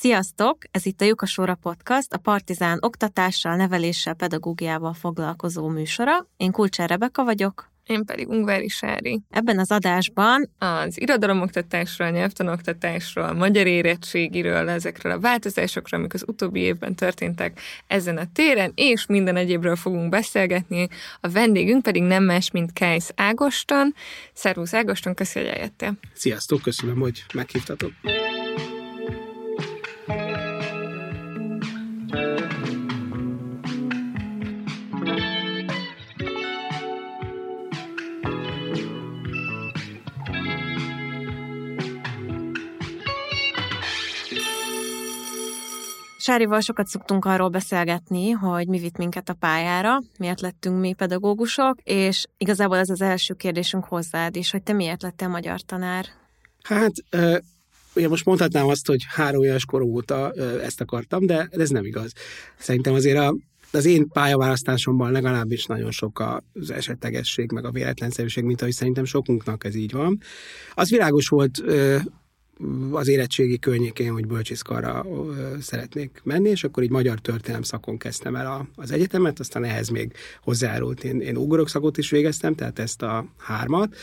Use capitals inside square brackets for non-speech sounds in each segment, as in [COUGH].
Sziasztok! Ez itt a Jukasóra Podcast, a Partizán oktatással, neveléssel, pedagógiával foglalkozó műsora. Én Kulcsár Rebeka vagyok. Én pedig Ungvári Sári. Ebben az adásban az irodalomoktatásról, nyelvtanoktatásról, magyar érettségiről, ezekről a változásokról, amik az utóbbi évben történtek ezen a téren, és minden egyébről fogunk beszélgetni. A vendégünk pedig nem más, mint Kejsz Ágoston. Szervusz Ágoston, köszönjük, hogy eljöttél. Sziasztok, köszönöm, hogy meghívtatok. Sárival sokat szoktunk arról beszélgetni, hogy mi vitt minket a pályára, miért lettünk mi pedagógusok, és igazából ez az első kérdésünk hozzád is, hogy te miért lettél magyar tanár? Hát, ugye most mondhatnám azt, hogy három éves korom óta ezt akartam, de ez nem igaz. Szerintem azért a, az én pályaválasztásomban legalábbis nagyon sok az esetlegesség, meg a véletlenszerűség, mint ahogy szerintem sokunknak ez így van. Az világos volt az érettségi környékén, hogy bölcsészkarra szeretnék menni, és akkor így magyar történelem szakon kezdtem el a, az egyetemet, aztán ehhez még hozzájárult, én, én ugorok szakot is végeztem, tehát ezt a hármat,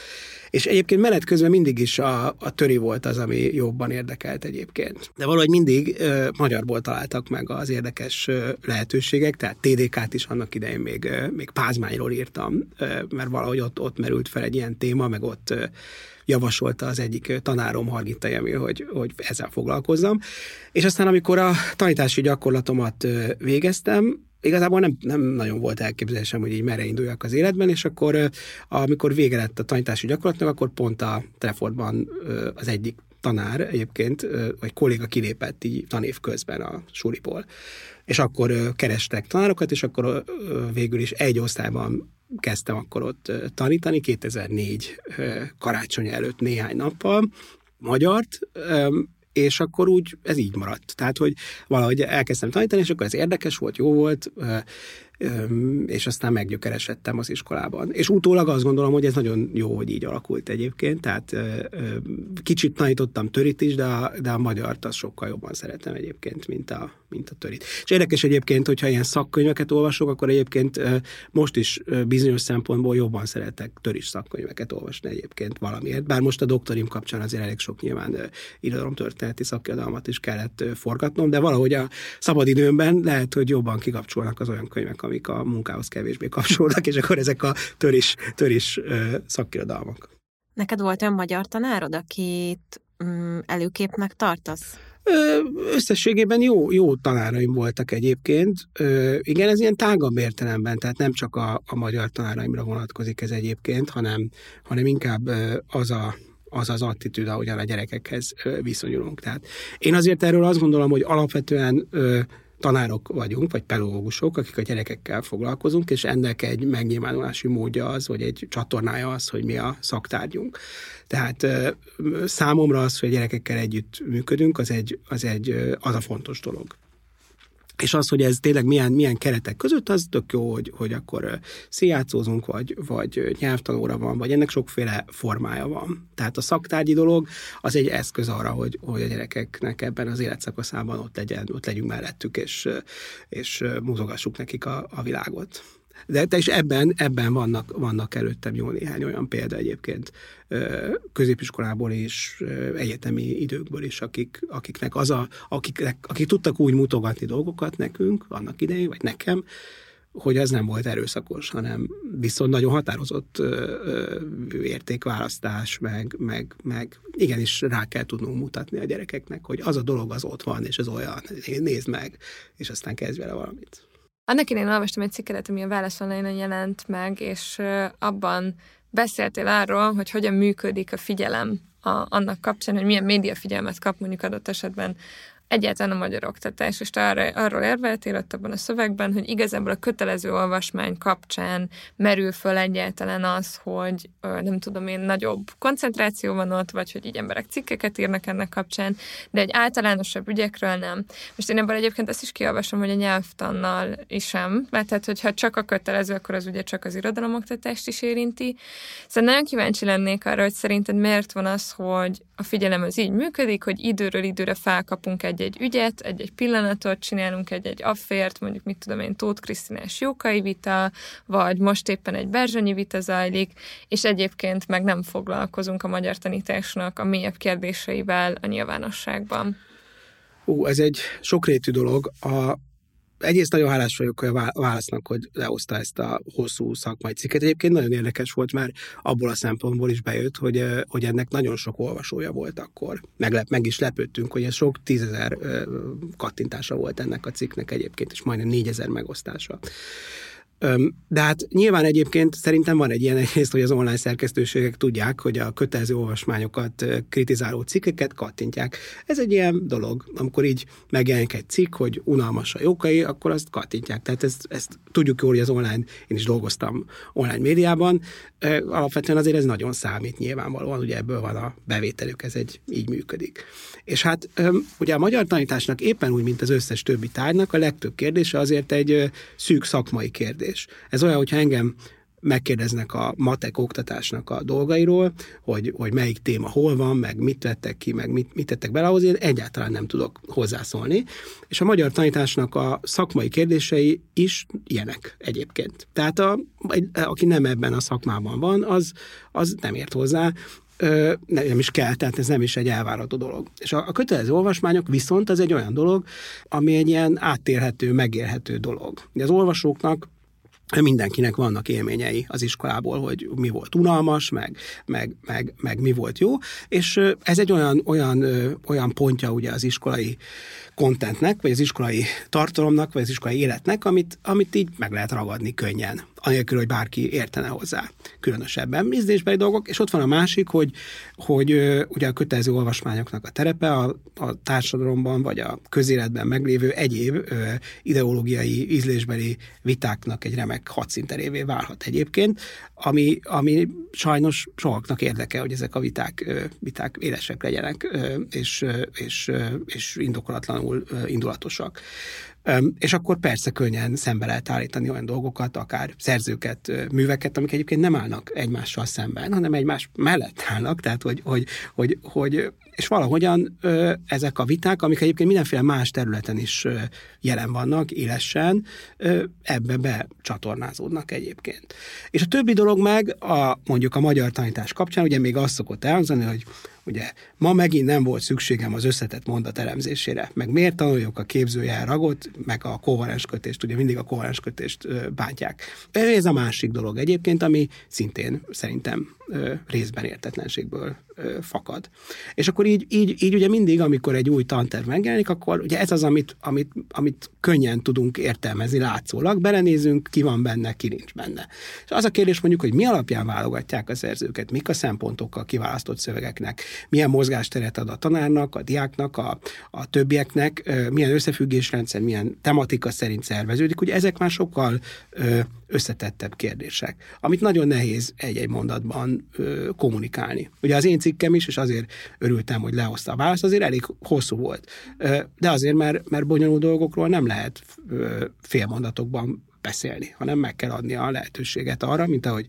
és egyébként menet közben mindig is a, a töri volt az, ami jobban érdekelt egyébként. De valahogy mindig ö, magyarból találtak meg az érdekes ö, lehetőségek, tehát TDK-t is annak idején még, ö, még Pázmányról írtam, ö, mert valahogy ott, ott merült fel egy ilyen téma, meg ott ö, javasolta az egyik tanárom, Hargita Emil, hogy, hogy ezzel foglalkozzam. És aztán, amikor a tanítási gyakorlatomat végeztem, igazából nem, nem nagyon volt elképzelésem, hogy így merre induljak az életben, és akkor, amikor vége lett a tanítási gyakorlatnak, akkor pont a Trefordban az egyik tanár egyébként, vagy kolléga kilépett így tanév közben a suliból. És akkor kerestek tanárokat, és akkor végül is egy osztályban kezdtem akkor ott tanítani, 2004 karácsony előtt néhány nappal, magyart, és akkor úgy ez így maradt. Tehát, hogy valahogy elkezdtem tanítani, és akkor ez érdekes volt, jó volt, és aztán meggyökeresedtem az iskolában. És utólag azt gondolom, hogy ez nagyon jó, hogy így alakult egyébként, tehát kicsit tanítottam törit is, de a, de a magyart azt sokkal jobban szeretem egyébként, mint a, mint a törit. És érdekes egyébként, hogyha ilyen szakkönyveket olvasok, akkor egyébként most is bizonyos szempontból jobban szeretek töris szakkönyveket olvasni egyébként valamiért, bár most a doktorim kapcsán azért elég sok nyilván irodalomtörténeti szakirodalmat is kellett forgatnom, de valahogy a szabadidőmben lehet, hogy jobban kikapcsolnak az olyan könyvek, amik a munkához kevésbé kapcsolódnak, és akkor ezek a töris, töris szakirodalmak. Neked volt olyan magyar tanárod, akit mm, előképnek tartasz? Összességében jó, jó tanáraim voltak egyébként. Igen, ez ilyen tágabb értelemben, tehát nem csak a, a magyar tanáraimra vonatkozik ez egyébként, hanem, hanem inkább az a, az az attitűd, ahogyan a gyerekekhez viszonyulunk. Tehát én azért erről azt gondolom, hogy alapvetően tanárok vagyunk, vagy pedagógusok, akik a gyerekekkel foglalkozunk, és ennek egy megnyilvánulási módja az, vagy egy csatornája az, hogy mi a szaktárgyunk. Tehát számomra az, hogy a gyerekekkel együtt működünk, az egy, az, egy, az a fontos dolog. És az, hogy ez tényleg milyen, milyen keretek között, az tök jó, hogy, hogy akkor szijátszózunk, vagy, vagy nyelvtanóra van, vagy ennek sokféle formája van. Tehát a szaktárgyi dolog az egy eszköz arra, hogy, hogy a gyerekeknek ebben az életszakaszában ott, legyen, ott legyünk mellettük, és, és mutogassuk nekik a, a világot. De te is ebben, ebben vannak, vannak előttem jó néhány olyan példa egyébként középiskolából és egyetemi időkből is, akik, akiknek az a, akiknek, akik tudtak úgy mutogatni dolgokat nekünk annak idején, vagy nekem, hogy ez nem volt erőszakos, hanem viszont nagyon határozott értékválasztás, meg, meg, meg igenis rá kell tudnunk mutatni a gyerekeknek, hogy az a dolog az ott van, és ez olyan, nézd meg, és aztán kezdj vele valamit. Annak idején olvastam egy cikkedet, ami a Válasz jelent meg, és abban beszéltél arról, hogy hogyan működik a figyelem a, annak kapcsán, hogy milyen médiafigyelmet kap mondjuk adott esetben egyáltalán a magyar oktatás, és arra, arról érveltél ott abban a szövegben, hogy igazából a kötelező olvasmány kapcsán merül föl egyáltalán az, hogy nem tudom én, nagyobb koncentráció van ott, vagy hogy így emberek cikkeket írnak ennek kapcsán, de egy általánosabb ügyekről nem. Most én ebből egyébként ezt is kiolvasom, hogy a nyelvtannal is sem, mert tehát, hogyha csak a kötelező, akkor az ugye csak az irodalomoktatást is érinti. Szóval nagyon kíváncsi lennék arra, hogy szerinted miért van az, hogy a figyelem az így működik, hogy időről időre felkapunk egy-egy ügyet, egy-egy pillanatot, csinálunk egy-egy affért, mondjuk mit tudom én, Tóth Krisztinás Jókai vita, vagy most éppen egy Berzsanyi vita zajlik, és egyébként meg nem foglalkozunk a magyar tanításnak a mélyebb kérdéseivel a nyilvánosságban. Ú, ez egy sokrétű dolog. A, egyrészt nagyon hálás vagyok a válasznak, hogy lehozta ezt a hosszú szakmai cikket. Egyébként nagyon érdekes volt, mert abból a szempontból is bejött, hogy, hogy ennek nagyon sok olvasója volt akkor. Meglep, meg is lepődtünk, hogy ez sok tízezer kattintása volt ennek a cikknek egyébként, és majdnem négyezer megosztása. De hát nyilván egyébként szerintem van egy ilyen egyrészt, hogy az online szerkesztőségek tudják, hogy a kötelező olvasmányokat kritizáló cikkeket kattintják. Ez egy ilyen dolog. Amikor így megjelenik egy cikk, hogy unalmas a jókai, akkor azt kattintják. Tehát ezt, ezt tudjuk jól, hogy az online, én is dolgoztam online médiában, alapvetően azért ez nagyon számít nyilvánvalóan, ugye ebből van a bevételük, ez egy így működik. És hát ugye a magyar tanításnak éppen úgy, mint az összes többi tárgynak, a legtöbb kérdése azért egy szűk szakmai kérdés. Ez olyan, hogyha engem megkérdeznek a matek oktatásnak a dolgairól, hogy, hogy melyik téma hol van, meg mit vettek ki, meg mit, mit tettek bele, ahhoz én egyáltalán nem tudok hozzászólni. És a magyar tanításnak a szakmai kérdései is ilyenek egyébként. Tehát a, aki nem ebben a szakmában van, az, az nem ért hozzá, nem is kell, tehát ez nem is egy elvárható dolog. És a, a kötelező olvasmányok viszont az egy olyan dolog, ami egy ilyen áttérhető, megélhető dolog. Az olvasóknak mindenkinek vannak élményei az iskolából, hogy mi volt unalmas, meg, meg, meg, meg mi volt jó, és ez egy olyan, olyan, olyan pontja ugye az iskolai kontentnek, vagy az iskolai tartalomnak, vagy az iskolai életnek, amit, amit így meg lehet ragadni könnyen anélkül, hogy bárki értene hozzá különösebben. Ízlésbeli dolgok, és ott van a másik, hogy, hogy ugye a kötelező olvasmányoknak a terepe a, a társadalomban, vagy a közéletben meglévő egyéb ö, ideológiai, ízlésbeli vitáknak egy remek hadszinterévé válhat egyébként, ami, ami sajnos sokaknak érdeke, hogy ezek a viták, ö, viták élesek legyenek, ö, és, és, és indokolatlanul indulatosak. És akkor persze könnyen szembe lehet állítani olyan dolgokat, akár szerzőket, műveket, amik egyébként nem állnak egymással szemben, hanem egymás mellett állnak, tehát hogy, hogy, hogy, hogy és valahogyan ö, ezek a viták, amik egyébként mindenféle más területen is ö, jelen vannak, élesen, ö, ebbe becsatornázódnak egyébként. És a többi dolog meg, a, mondjuk a magyar tanítás kapcsán, ugye még azt szokott elhangzani, hogy ugye ma megint nem volt szükségem az összetett mondat elemzésére, meg miért tanuljuk a képzőjáragot, meg a kovalens kötést, ugye mindig a kovalens kötést bántják. Ez a másik dolog egyébként, ami szintén szerintem részben értetlenségből fakad. És akkor így, így, így ugye mindig, amikor egy új tanterv megjelenik, akkor ugye ez az, amit, amit, amit könnyen tudunk értelmezni látszólag, belenézünk, ki van benne, ki nincs benne. És az a kérdés mondjuk, hogy mi alapján válogatják a szerzőket, mik a szempontok a kiválasztott szövegeknek, milyen mozgásteret ad a tanárnak, a diáknak, a, a többieknek, milyen összefüggésrendszer, milyen tematika szerint szerveződik. Ugye ezek már sokkal összetettebb kérdések, amit nagyon nehéz egy-egy mondatban ö, kommunikálni. Ugye az én cikkem is, és azért örültem, hogy lehozta a választ, azért elég hosszú volt. De azért, mert, mert bonyolult dolgokról nem lehet ö, félmondatokban beszélni, hanem meg kell adni a lehetőséget arra, mint ahogy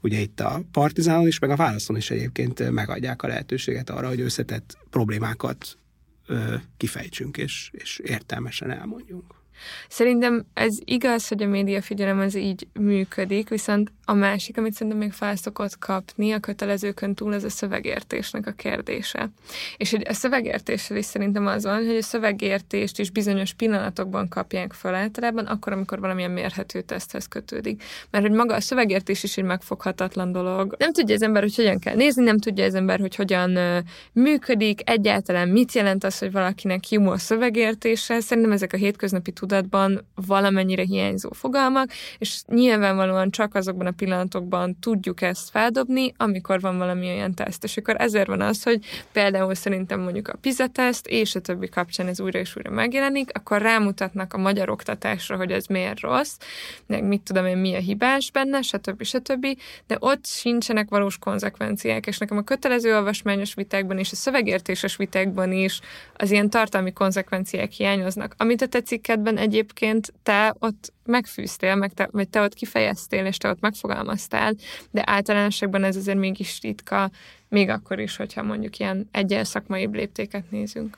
ugye itt a Partizánon is, meg a Válaszon is egyébként megadják a lehetőséget arra, hogy összetett problémákat ö, kifejtsünk és, és értelmesen elmondjunk. Szerintem ez igaz, hogy a médiafigyelem az így működik, viszont a másik, amit szerintem még fel szokott kapni a kötelezőkön túl, az a szövegértésnek a kérdése. És hogy a szövegértéssel is szerintem az van, hogy a szövegértést is bizonyos pillanatokban kapják fel általában, akkor, amikor valamilyen mérhető teszthez kötődik. Mert hogy maga a szövegértés is egy megfoghatatlan dolog. Nem tudja az ember, hogy hogyan kell nézni, nem tudja az ember, hogy hogyan működik, egyáltalán mit jelent az, hogy valakinek jó a szövegértése. Szerintem ezek a hétköznapi tudatban valamennyire hiányzó fogalmak, és nyilvánvalóan csak azokban a pillanatokban tudjuk ezt feldobni, amikor van valami olyan teszt. És akkor ezért van az, hogy például szerintem mondjuk a PISA teszt és a többi kapcsán ez újra és újra megjelenik, akkor rámutatnak a magyar oktatásra, hogy ez miért rossz, meg mit tudom én, mi a hibás benne, stb. stb. De ott sincsenek valós konzekvenciák, és nekem a kötelező olvasmányos vitákban és a szövegértéses vitákban is az ilyen tartalmi konzekvenciák hiányoznak. Amit a te cikkedben amiben egyébként te ott megfűztél, meg te, vagy te ott kifejeztél, és te ott megfogalmaztál, de általánosságban ez azért mégis ritka, még akkor is, hogyha mondjuk ilyen egyel szakmai léptéket nézünk.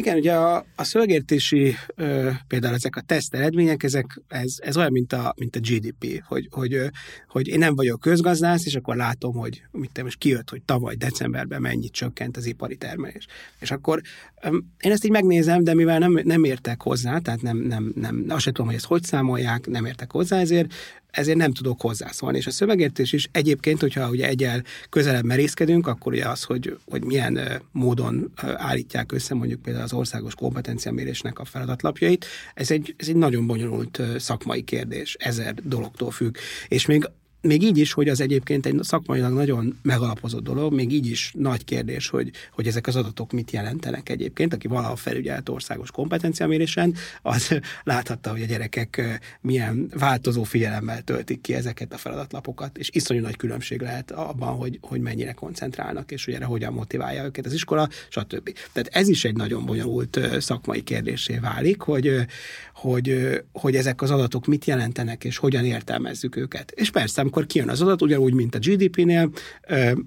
Igen, ugye a, a szövegértési, ö, például ezek a teszt eredmények, ezek, ez, ez olyan, mint a, mint a GDP, hogy, hogy, ö, hogy én nem vagyok közgazdász, és akkor látom, hogy mit te most kijött, hogy tavaly decemberben mennyit csökkent az ipari termelés. És akkor ö, én ezt így megnézem, de mivel nem, nem értek hozzá, tehát nem, nem, nem, azt sem tudom, hogy ezt hogy számolják, nem értek hozzá, ezért ezért nem tudok hozzászólni. És a szövegértés is egyébként, hogyha ugye egyel közelebb merészkedünk, akkor ugye az, hogy, hogy milyen módon állítják össze mondjuk például az országos kompetenciamérésnek a feladatlapjait, ez egy, ez egy nagyon bonyolult szakmai kérdés, ezer dologtól függ. És még még így is, hogy az egyébként egy szakmailag nagyon megalapozott dolog, még így is nagy kérdés, hogy, hogy ezek az adatok mit jelentenek egyébként. Aki valaha felügyelt országos kompetenciamérésen, az [LAUGHS] láthatta, hogy a gyerekek milyen változó figyelemmel töltik ki ezeket a feladatlapokat, és iszonyú nagy különbség lehet abban, hogy, hogy mennyire koncentrálnak, és hogy erre hogyan motiválja őket az iskola, stb. Tehát ez is egy nagyon bonyolult szakmai kérdésé válik, hogy, hogy, hogy ezek az adatok mit jelentenek, és hogyan értelmezzük őket. És persze, amikor kijön az adat, ugyanúgy, mint a GDP-nél,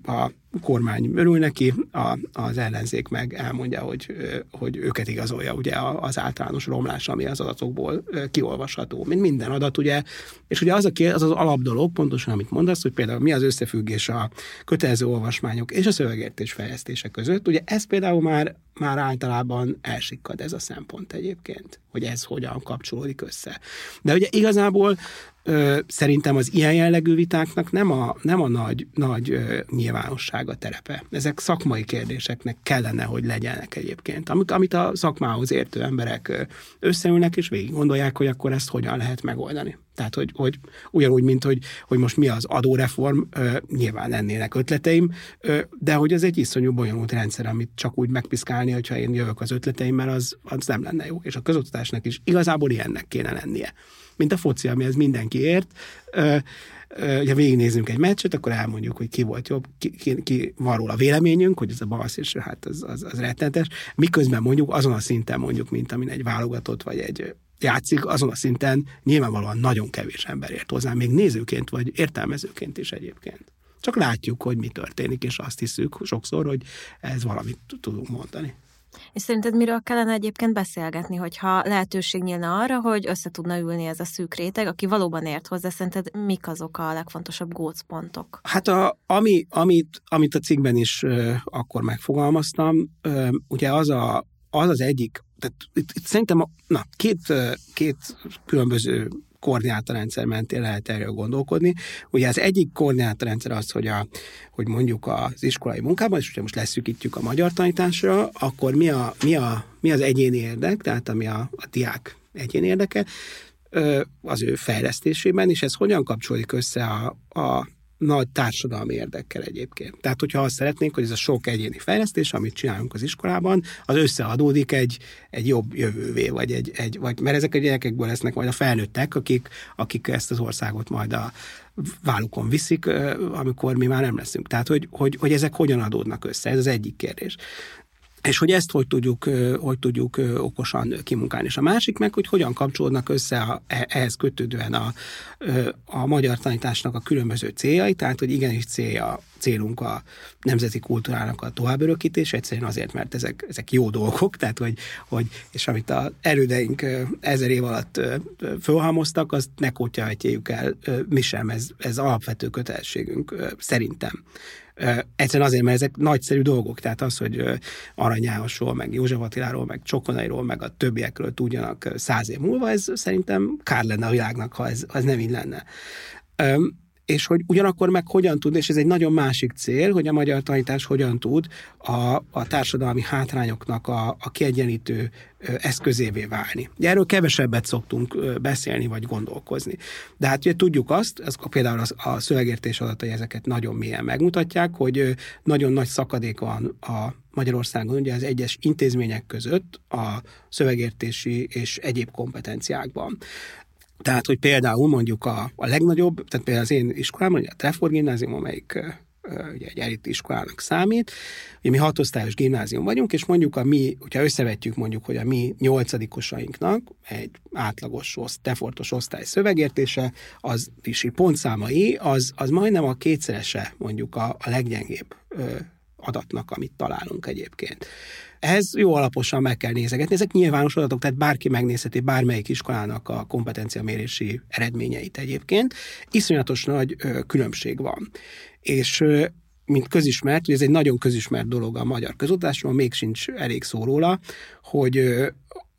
a kormány örül neki, a, az ellenzék meg elmondja, hogy, hogy őket igazolja ugye az általános romlás, ami az adatokból kiolvasható, mint minden adat, ugye, és ugye az, a, az az alapdolog, pontosan amit mondasz, hogy például mi az összefüggés a kötelező olvasmányok és a szövegértés fejlesztése között, ugye ez például már, már általában elsikkad ez a szempont egyébként, hogy ez hogyan kapcsolódik össze. De ugye igazából ö, szerintem az ilyen jellegű vitáknak nem a, nem a nagy, nagy ö, nyilvánosság a terepe. Ezek szakmai kérdéseknek kellene, hogy legyenek egyébként. Amit, amit a szakmához értő emberek összeülnek, és végig gondolják, hogy akkor ezt hogyan lehet megoldani. Tehát, hogy, hogy ugyanúgy, mint hogy, hogy most mi az adóreform, ö, nyilván lennének ötleteim, ö, de hogy ez egy iszonyú bonyolult rendszer, amit csak úgy megpiszkálni, hogyha én jövök az ötleteimmel, az, az nem lenne jó. És a közoktatásnak is igazából ilyennek kéne lennie mint a foci, amihez mindenki ért. Ha végignézünk egy meccset, akkor elmondjuk, hogy ki volt jobb, ki, ki, ki van róla véleményünk, hogy ez a balsz, és hát az, az, az rettentes. Miközben mondjuk azon a szinten mondjuk, mint amin egy válogatott, vagy egy játszik, azon a szinten nyilvánvalóan nagyon kevés ember ért hozzá, még nézőként, vagy értelmezőként is egyébként. Csak látjuk, hogy mi történik, és azt hiszük sokszor, hogy ez valamit tudunk mondani. És szerinted miről kellene egyébként beszélgetni, hogyha lehetőség nyílna arra, hogy össze tudna ülni ez a szűk réteg, aki valóban ért hozzá, szerinted mik azok a legfontosabb gócpontok? Hát a, ami, amit, amit a cikkben is uh, akkor megfogalmaztam, uh, ugye az, a, az az egyik, tehát itt, itt szerintem a, na, két, két különböző koordinátorrendszer mentén lehet erről gondolkodni. Ugye az egyik koordinátorrendszer az, hogy, a, hogy mondjuk az iskolai munkában, és ugye most leszűkítjük a magyar tanításra, akkor mi, a, mi, a, mi az egyéni érdek, tehát ami a, a diák egyéni érdeke, az ő fejlesztésében, és ez hogyan kapcsolódik össze a, a nagy társadalmi érdekkel egyébként. Tehát, hogyha azt szeretnénk, hogy ez a sok egyéni fejlesztés, amit csinálunk az iskolában, az összeadódik egy, egy jobb jövővé, vagy egy, egy vagy, mert ezek a gyerekekből lesznek majd a felnőttek, akik, akik ezt az országot majd a vállukon viszik, amikor mi már nem leszünk. Tehát, hogy, hogy, hogy ezek hogyan adódnak össze, ez az egyik kérdés és hogy ezt hogy tudjuk, hogy tudjuk okosan kimunkálni. És a másik meg, hogy hogyan kapcsolódnak össze a, e, ehhez kötődően a, a magyar tanításnak a különböző céljai, tehát hogy igenis célja, célunk a nemzeti kultúrának a továbbörökítés, egyszerűen azért, mert ezek, ezek jó dolgok, tehát hogy, hogy és amit a erődeink ezer év alatt fölhalmoztak, azt ne kótyahajtjéljük el mi sem, ez, ez alapvető kötelességünk szerintem. Egyszerűen azért, mert ezek nagyszerű dolgok, tehát az, hogy Arany Jánosról, meg József Attiláról, meg Csokonairól, meg a többiekről tudjanak száz év múlva, ez szerintem kár lenne a világnak, ha ez, ha ez nem így lenne és hogy ugyanakkor meg hogyan tud, és ez egy nagyon másik cél, hogy a magyar tanítás hogyan tud a, a társadalmi hátrányoknak a, a kiegyenlítő eszközévé válni. Ugye erről kevesebbet szoktunk beszélni vagy gondolkozni. De hát ugye tudjuk azt, ez például a szövegértés adatai ezeket nagyon mélyen megmutatják, hogy nagyon nagy szakadék van a Magyarországon ugye az egyes intézmények között a szövegértési és egyéb kompetenciákban. Tehát, hogy például mondjuk a, a legnagyobb, tehát például az én iskolám, a Trefort gimnázium, amelyik ugye egy elit iskolának számít. Ugye mi hatosztályos gimnázium vagyunk, és mondjuk a mi, hogyha összevetjük mondjuk, hogy a mi nyolcadikosainknak egy átlagos oszt, defortos osztály szövegértése, az is pontszámai, az, az majdnem a kétszerese mondjuk a, a leggyengébb adatnak, amit találunk egyébként. Ehhez jó alaposan meg kell nézegetni. Ezek nyilvános adatok, tehát bárki megnézheti bármelyik iskolának a kompetenciamérési eredményeit egyébként. Iszonyatos nagy különbség van. És mint közismert, hogy ez egy nagyon közismert dolog a magyar közoktatásról, még sincs elég szó róla, hogy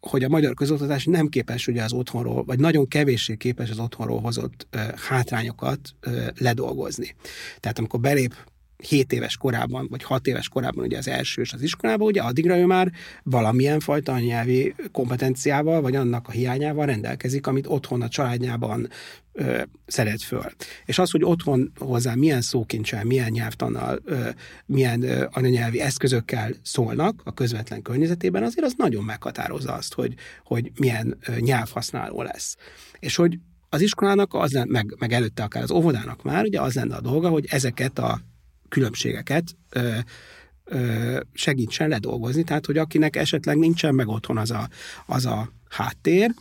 hogy a magyar közoktatás nem képes ugye az otthonról, vagy nagyon kevéssé képes az otthonról hozott hátrányokat ledolgozni. Tehát amikor belép 7 éves korában, vagy 6 éves korában ugye az elsős az iskolában, ugye addigra ő már valamilyen fajta nyelvi kompetenciával, vagy annak a hiányával rendelkezik, amit otthon a családjában ö, szeret föl. És az, hogy otthon hozzá milyen szókincsel, milyen nyelvtannal, ö, milyen ö, anyanyelvi eszközökkel szólnak a közvetlen környezetében, azért az nagyon meghatározza azt, hogy, hogy milyen ö, nyelvhasználó lesz. És hogy az iskolának, az lenne, meg, meg előtte akár az óvodának már, ugye az lenne a dolga, hogy ezeket a különbségeket ö, ö, segítsen ledolgozni, tehát hogy akinek esetleg nincsen meg otthon az a, az a háttér,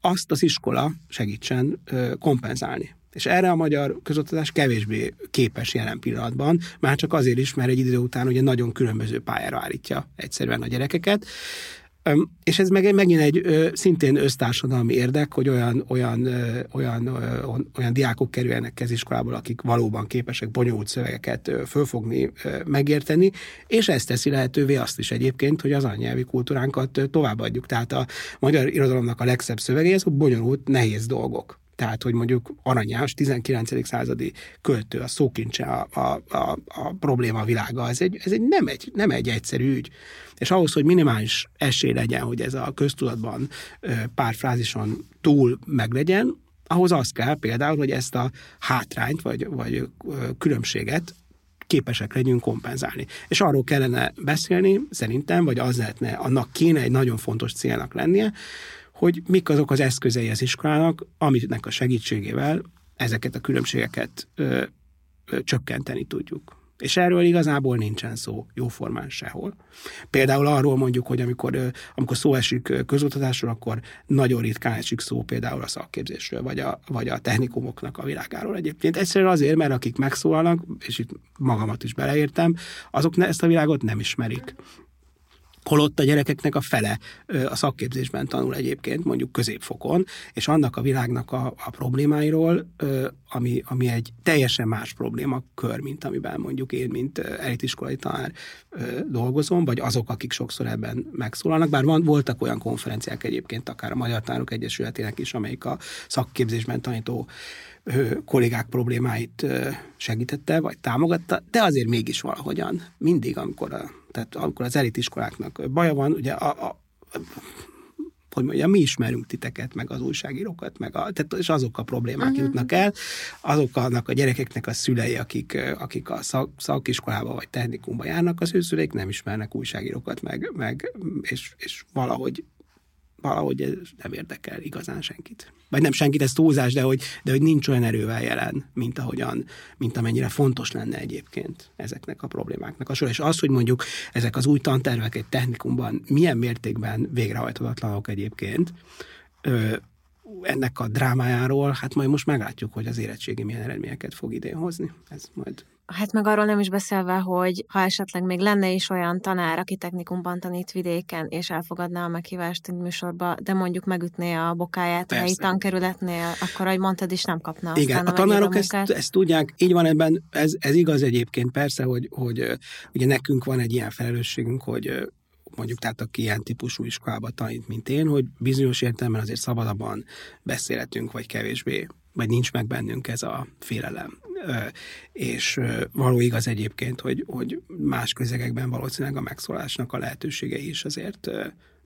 azt az iskola segítsen ö, kompenzálni. És erre a magyar közoktatás kevésbé képes jelen pillanatban, már csak azért is, mert egy idő után ugye nagyon különböző pályára állítja egyszerűen a gyerekeket. És ez meg, megint egy szintén össztársadalmi érdek, hogy olyan, olyan, olyan, olyan diákok kerüljenek keziskolából, akik valóban képesek bonyolult szövegeket fölfogni, megérteni, és ez teszi lehetővé azt is egyébként, hogy az anyanyelvi kultúránkat továbbadjuk. Tehát a magyar irodalomnak a legszebb szövegei, azok bonyolult, nehéz dolgok. Tehát, hogy mondjuk Aranyás, 19. századi költő, a szókincse, a, a, a, a probléma világa, ez egy, ez egy, nem, egy, nem egy egyszerű ügy. És ahhoz, hogy minimális esély legyen, hogy ez a köztudatban pár frázison túl meglegyen, ahhoz az kell például, hogy ezt a hátrányt, vagy, vagy különbséget képesek legyünk kompenzálni. És arról kellene beszélni, szerintem, vagy az lehetne, annak kéne egy nagyon fontos célnak lennie, hogy mik azok az eszközei az iskolának, aminek a segítségével ezeket a különbségeket ö, ö, csökkenteni tudjuk. És erről igazából nincsen szó jóformán sehol. Például arról mondjuk, hogy amikor, amikor szó esik közoktatásról, akkor nagyon ritkán esik szó például a szakképzésről, vagy a, vagy a technikumoknak a világáról egyébként. Egyszerűen azért, mert akik megszólalnak, és itt magamat is beleértem, azok ezt a világot nem ismerik holott a gyerekeknek a fele a szakképzésben tanul egyébként, mondjuk középfokon, és annak a világnak a, a problémáiról, ami, ami egy teljesen más problémakör, mint amiben mondjuk én, mint elitiskolai tanár dolgozom, vagy azok, akik sokszor ebben megszólalnak, bár van, voltak olyan konferenciák egyébként, akár a Magyar Tanárok Egyesületének is, amelyik a szakképzésben tanító kollégák problémáit segítette, vagy támogatta, de azért mégis valahogyan mindig, amikor a tehát amikor az elitiskoláknak baja van, ugye a, a hogy mondjam, mi ismerünk titeket, meg az újságírókat, meg a, tehát, és azok a problémák uh-huh. jutnak el, azok annak a gyerekeknek a szülei, akik, akik a szak, szakiskolába vagy technikumba járnak, az ő szüleik nem ismernek újságírókat, meg, meg és, és valahogy valahogy ez nem érdekel igazán senkit. Vagy nem senkit, ez túlzás, de hogy, de hogy nincs olyan erővel jelen, mint ahogyan, mint amennyire fontos lenne egyébként ezeknek a problémáknak a sor. És az, hogy mondjuk ezek az új tantervek egy technikumban milyen mértékben végrehajthatatlanok egyébként, ö, ennek a drámájáról, hát majd most meglátjuk, hogy az érettségi milyen eredményeket fog idén hozni. Ez majd Hát meg arról nem is beszélve, hogy ha esetleg még lenne is olyan tanár, aki technikumban tanít vidéken, és elfogadná a meghívást egy műsorba, de mondjuk megütné a bokáját Persze. a helyi tankerületnél, akkor, ahogy mondtad is, nem kapna Igen, a, a tanárok ezt, ezt tudják, így van ebben, ez, ez igaz egyébként persze, hogy, hogy ugye nekünk van egy ilyen felelősségünk, hogy mondjuk tehát aki ilyen típusú iskolába tanít, mint én, hogy bizonyos értelemben azért szabadabban beszélhetünk, vagy kevésbé, vagy nincs meg bennünk ez a félelem és való igaz egyébként, hogy, hogy más közegekben valószínűleg a megszólásnak a lehetőségei is azért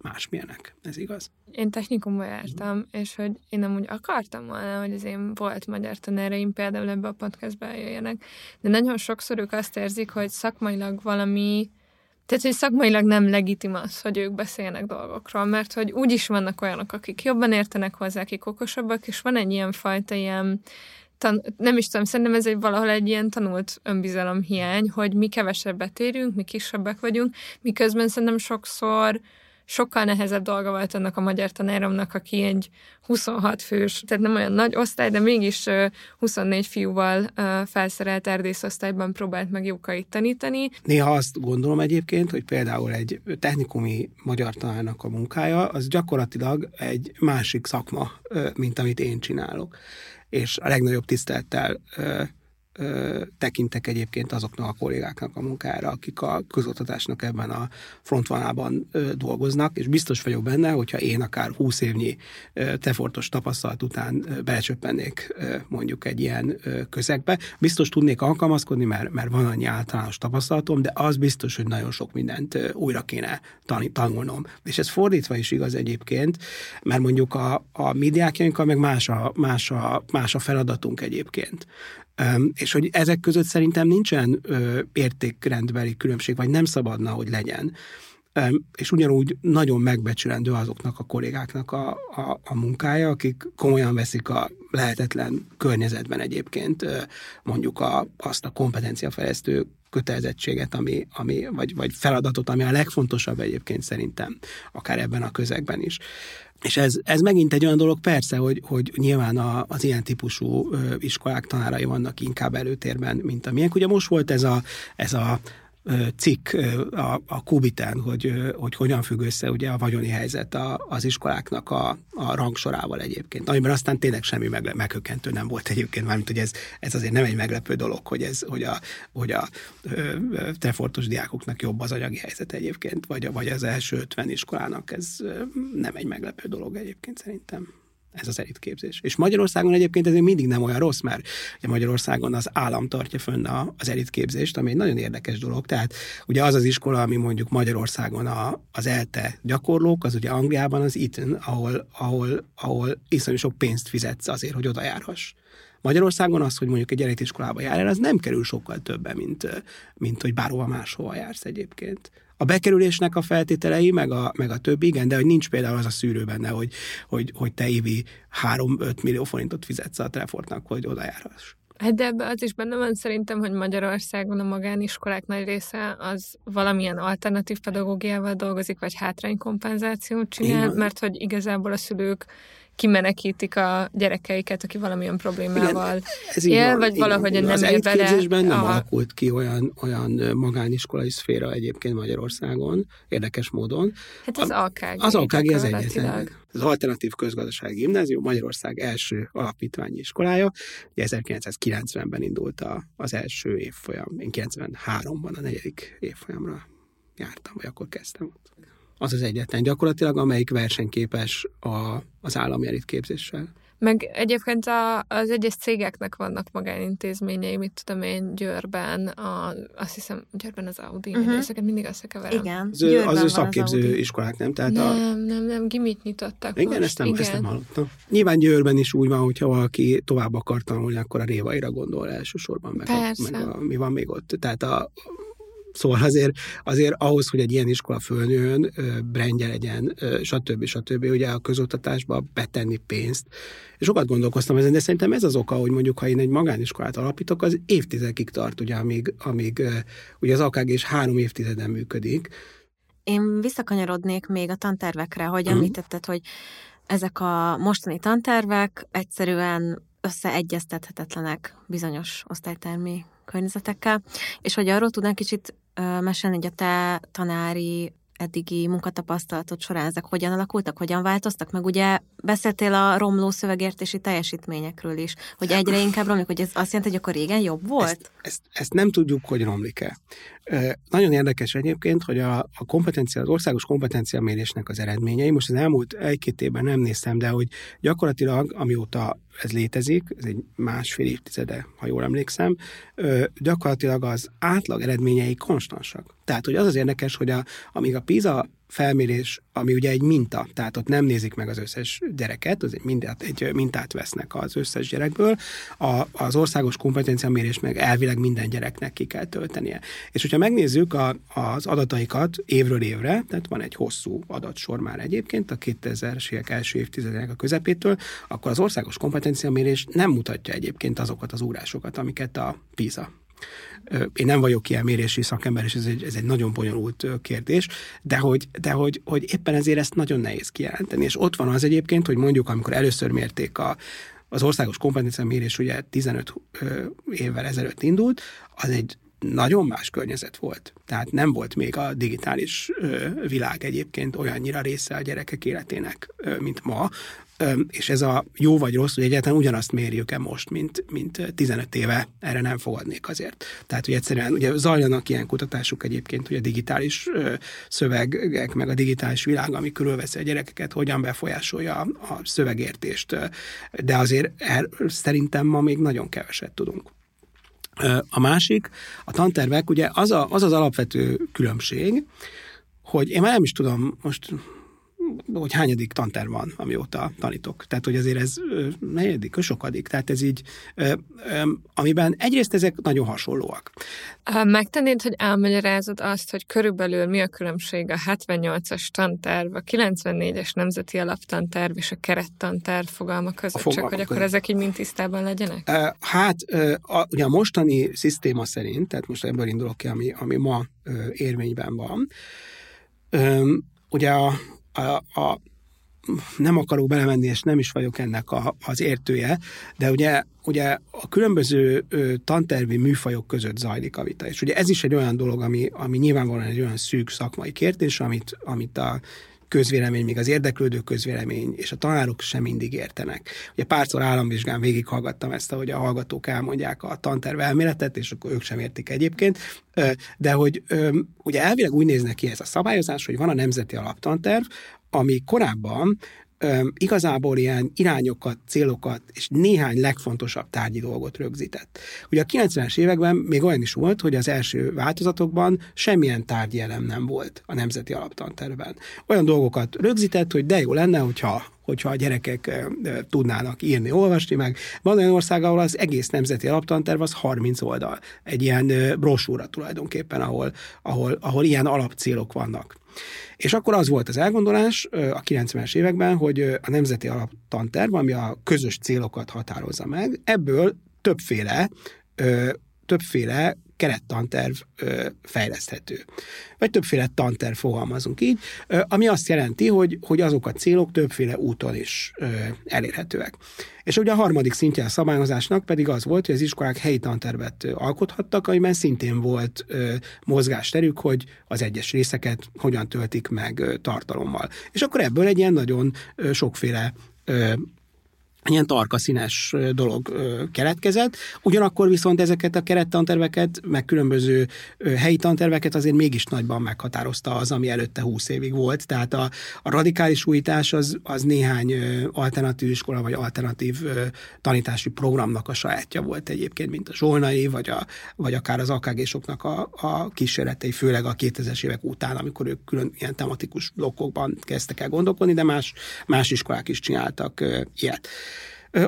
másmilyenek. Ez igaz? Én technikumba jártam, és hogy én nem úgy akartam volna, hogy az én volt magyar tanáraim például ebbe a podcastbe jöjjenek, de nagyon sokszor ők azt érzik, hogy szakmailag valami tehát, hogy szakmailag nem legitim az, hogy ők beszéljenek dolgokról, mert hogy úgy is vannak olyanok, akik jobban értenek hozzá, akik okosabbak, és van egy ilyen fajta ilyen tan- nem is tudom, szerintem ez egy valahol egy ilyen tanult önbizalom hiány, hogy mi kevesebbet érünk, mi kisebbek vagyunk, miközben szerintem sokszor sokkal nehezebb dolga volt annak a magyar tanáromnak, aki egy 26 fős, tehát nem olyan nagy osztály, de mégis 24 fiúval felszerelt erdészosztályban próbált meg jókait tanítani. Néha azt gondolom egyébként, hogy például egy technikumi magyar tanárnak a munkája, az gyakorlatilag egy másik szakma, mint amit én csinálok. És a legnagyobb tisztelettel tekintek egyébként azoknak a kollégáknak a munkára, akik a közoktatásnak ebben a frontvonalban dolgoznak, és biztos vagyok benne, hogyha én akár 20 évnyi tefortos tapasztalat után belecsöppennék mondjuk egy ilyen közegbe, biztos tudnék alkalmazkodni, mert, mert van annyi általános tapasztalatom, de az biztos, hogy nagyon sok mindent újra kéne tanulnom. És ez fordítva is igaz egyébként, mert mondjuk a, a médiákjainkkal meg más a, más, a, más a feladatunk egyébként. És hogy ezek között szerintem nincsen értékrendbeli különbség, vagy nem szabadna, hogy legyen. És ugyanúgy nagyon megbecsülendő azoknak a kollégáknak a, a, a munkája, akik komolyan veszik a lehetetlen környezetben egyébként mondjuk a, azt a kompetenciafejlesztő kötelezettséget, ami, ami, vagy, vagy feladatot, ami a legfontosabb egyébként szerintem, akár ebben a közegben is. És ez, ez megint egy olyan dolog, persze, hogy, hogy nyilván a, az ilyen típusú iskolák tanárai vannak inkább előtérben, mint amilyen. Ugye most volt ez a, ez a cikk a, a Kubitán, hogy, hogy hogyan függ össze ugye a vagyoni helyzet a, az iskoláknak a, a rangsorával egyébként, amiben aztán tényleg semmi megle- meghökkentő nem volt egyébként, mármint hogy ez, ez azért nem egy meglepő dolog, hogy, ez, hogy a, hogy a trefortos diákoknak jobb az anyagi helyzet egyébként, vagy, vagy az első 50 iskolának ez nem egy meglepő dolog egyébként szerintem ez az elitképzés. És Magyarországon egyébként ez még mindig nem olyan rossz, mert Magyarországon az állam tartja fönn az elitképzést, ami egy nagyon érdekes dolog. Tehát ugye az az iskola, ami mondjuk Magyarországon a, az ELTE gyakorlók, az ugye Angliában az Eton, ahol, ahol, ahol iszonyú sok pénzt fizetsz azért, hogy oda járhass. Magyarországon az, hogy mondjuk egy elitiskolába jár el, az nem kerül sokkal többe, mint, mint hogy bárhova máshova jársz egyébként. A bekerülésnek a feltételei, meg a, meg a többi, igen, de hogy nincs például az a szűrő benne, hogy, hogy, hogy te évi 3-5 millió forintot fizetsz a Trefortnak, hogy oda járhass. Hát de ebbe az is benne van szerintem, hogy Magyarországon a magániskolák nagy része az valamilyen alternatív pedagógiával dolgozik, vagy hátránykompenzációt csinál, Igen. mert hogy igazából a szülők kimenekítik a gyerekeiket, aki valamilyen problémával igen, él, van, vagy valahogy nem ér bele. nem a... alakult ki olyan, olyan magániskolai szféra egyébként Magyarországon, érdekes módon. Hát az AKG. Az AKG az egyetlen. Az Alternatív Közgazdasági Gimnázium Magyarország első alapítványi iskolája. Ugye 1990-ben indult a, az első évfolyam. Én 93-ban a negyedik évfolyamra jártam, vagy akkor kezdtem az az egyetlen gyakorlatilag, amelyik versenyképes a, az állami elitképzéssel. Meg egyébként a, az egyes cégeknek vannak magánintézményei, mit tudom én, Győrben, a, azt hiszem, Győrben az Audi, uh-huh. ezeket mindig összekeverem. Igen, az, az ő szakképző az iskolák, nem? Tehát nem, a... nem, nem, gimit nyitottak Igen, most. ezt nem, Igen. ezt nem hallottam. Nyilván Győrben is úgy van, hogyha valaki tovább akar tanulni, akkor a Révaira gondol elsősorban, meg, a, meg a, mi van még ott. Tehát a, Szóval azért, azért ahhoz, hogy egy ilyen iskola fölnőjön, brendje legyen, stb. stb. ugye a közoktatásba betenni pénzt. És sokat gondolkoztam ezen, de szerintem ez az oka, hogy mondjuk, ha én egy magániskolát alapítok, az évtizedekig tart, ugye, amíg, amíg ugye az AKG is három évtizeden működik. Én visszakanyarodnék még a tantervekre, hogy mhm. említetted, hogy ezek a mostani tantervek egyszerűen összeegyeztethetetlenek bizonyos osztálytermi környezetekkel, és hogy arról tudnánk kicsit mesélni, hogy a te tanári eddigi munkatapasztalatod során ezek hogyan alakultak, hogyan változtak? Meg ugye beszéltél a romló szövegértési teljesítményekről is, hogy egyre inkább romlik, hogy ez azt jelenti, hogy akkor régen jobb volt? Ezt, ezt, ezt nem tudjuk, hogy romlik-e. Nagyon érdekes egyébként, hogy a, a kompetencia, az országos kompetencia mérésnek az eredményei, most az elmúlt egy-két évben nem néztem, de hogy gyakorlatilag amióta ez létezik, ez egy másfél évtizede, ha jól emlékszem, gyakorlatilag az átlag eredményei konstansak. Tehát, hogy az az érdekes, hogy a, amíg a PISA felmérés, ami ugye egy minta, tehát ott nem nézik meg az összes gyereket, az egy mintát, egy mintát vesznek az összes gyerekből, a, az országos kompetenciamérés meg elvileg minden gyereknek ki kell töltenie. És hogyha megnézzük a, az adataikat évről évre, tehát van egy hosszú adatsor már egyébként a 2000-es évek első évtizedének a közepétől, akkor az országos kompetenciamérés nem mutatja egyébként azokat az úrásokat, amiket a PISA én nem vagyok ilyen mérési szakember, és ez egy, ez egy nagyon bonyolult kérdés, de, hogy, de hogy, hogy éppen ezért ezt nagyon nehéz kijelenteni. És ott van az egyébként, hogy mondjuk, amikor először mérték a, az országos kompetencia mérés ugye 15 évvel ezelőtt indult, az egy nagyon más környezet volt. Tehát nem volt még a digitális világ egyébként olyannyira része a gyerekek életének, mint ma, és ez a jó vagy rossz, hogy egyáltalán ugyanazt mérjük-e most, mint, mint 15 éve, erre nem fogadnék azért. Tehát, hogy egyszerűen ugye zajlanak ilyen kutatások egyébként, hogy a digitális szövegek, meg a digitális világ, ami körülveszi a gyerekeket, hogyan befolyásolja a szövegértést. De azért er, szerintem ma még nagyon keveset tudunk. A másik, a tantervek, ugye az, a, az az alapvető különbség, hogy én már nem is tudom, most hogy hányadik tanterv van, amióta tanítok. Tehát, hogy azért ez negyedik, sokadik. Tehát ez így, amiben egyrészt ezek nagyon hasonlóak. Megtennéd, hogy elmagyarázod azt, hogy körülbelül mi a különbség a 78-as tanterv, a 94-es nemzeti alaptanterv és a kerettanterv fogalma között, a csak hogy akkor ezek így mind tisztában legyenek? Hát, a, ugye a mostani szisztéma szerint, tehát most ebből indulok ki, ami, ami ma érvényben van, ugye a, a, a nem akarok belemenni, és nem is vagyok ennek a, az értője, de ugye, ugye a különböző ö, tantervi műfajok között zajlik a vita. És ugye ez is egy olyan dolog, ami, ami nyilvánvalóan egy olyan szűk szakmai kérdés, amit, amit a közvélemény, még az érdeklődő közvélemény és a tanárok sem mindig értenek. Ugye párszor államvizsgán végighallgattam ezt, ahogy a hallgatók elmondják a tanterv elméletet, és akkor ők sem értik egyébként, de hogy ugye elvileg úgy néznek ki ez a szabályozás, hogy van a nemzeti alaptanterv, ami korábban igazából ilyen irányokat, célokat és néhány legfontosabb tárgyi dolgot rögzített. Ugye a 90-es években még olyan is volt, hogy az első változatokban semmilyen tárgyi elem nem volt a nemzeti alaptanterben. Olyan dolgokat rögzített, hogy de jó lenne, hogyha hogyha a gyerekek tudnának írni, olvasni, meg van olyan ország, ahol az egész nemzeti alaptanterv az 30 oldal. Egy ilyen brosúra tulajdonképpen, ahol, ahol, ahol ilyen alapcélok vannak. És akkor az volt az elgondolás a 90-es években, hogy a Nemzeti Alaptanterv, ami a közös célokat határozza meg, ebből többféle többféle kerettanterv fejleszthető. Vagy többféle tanterv fogalmazunk így, ami azt jelenti, hogy, hogy azok a célok többféle úton is elérhetőek. És ugye a harmadik szintje a szabályozásnak pedig az volt, hogy az iskolák helyi tantervet alkothattak, amiben szintén volt ö, mozgásterük, hogy az egyes részeket hogyan töltik meg tartalommal. És akkor ebből egy ilyen nagyon sokféle ilyen tarka színes dolog keletkezett. Ugyanakkor viszont ezeket a kerettanterveket, meg különböző helyi tanterveket azért mégis nagyban meghatározta az, ami előtte 20 évig volt. Tehát a, a radikális újítás az, az néhány alternatív iskola vagy alternatív tanítási programnak a sajátja volt egyébként, mint a Zsolnai, vagy, a, vagy akár az akg a, a kísérletei, főleg a 2000-es évek után, amikor ők külön ilyen tematikus blokkokban kezdtek el gondolkodni, de más, más iskolák is csináltak ilyet.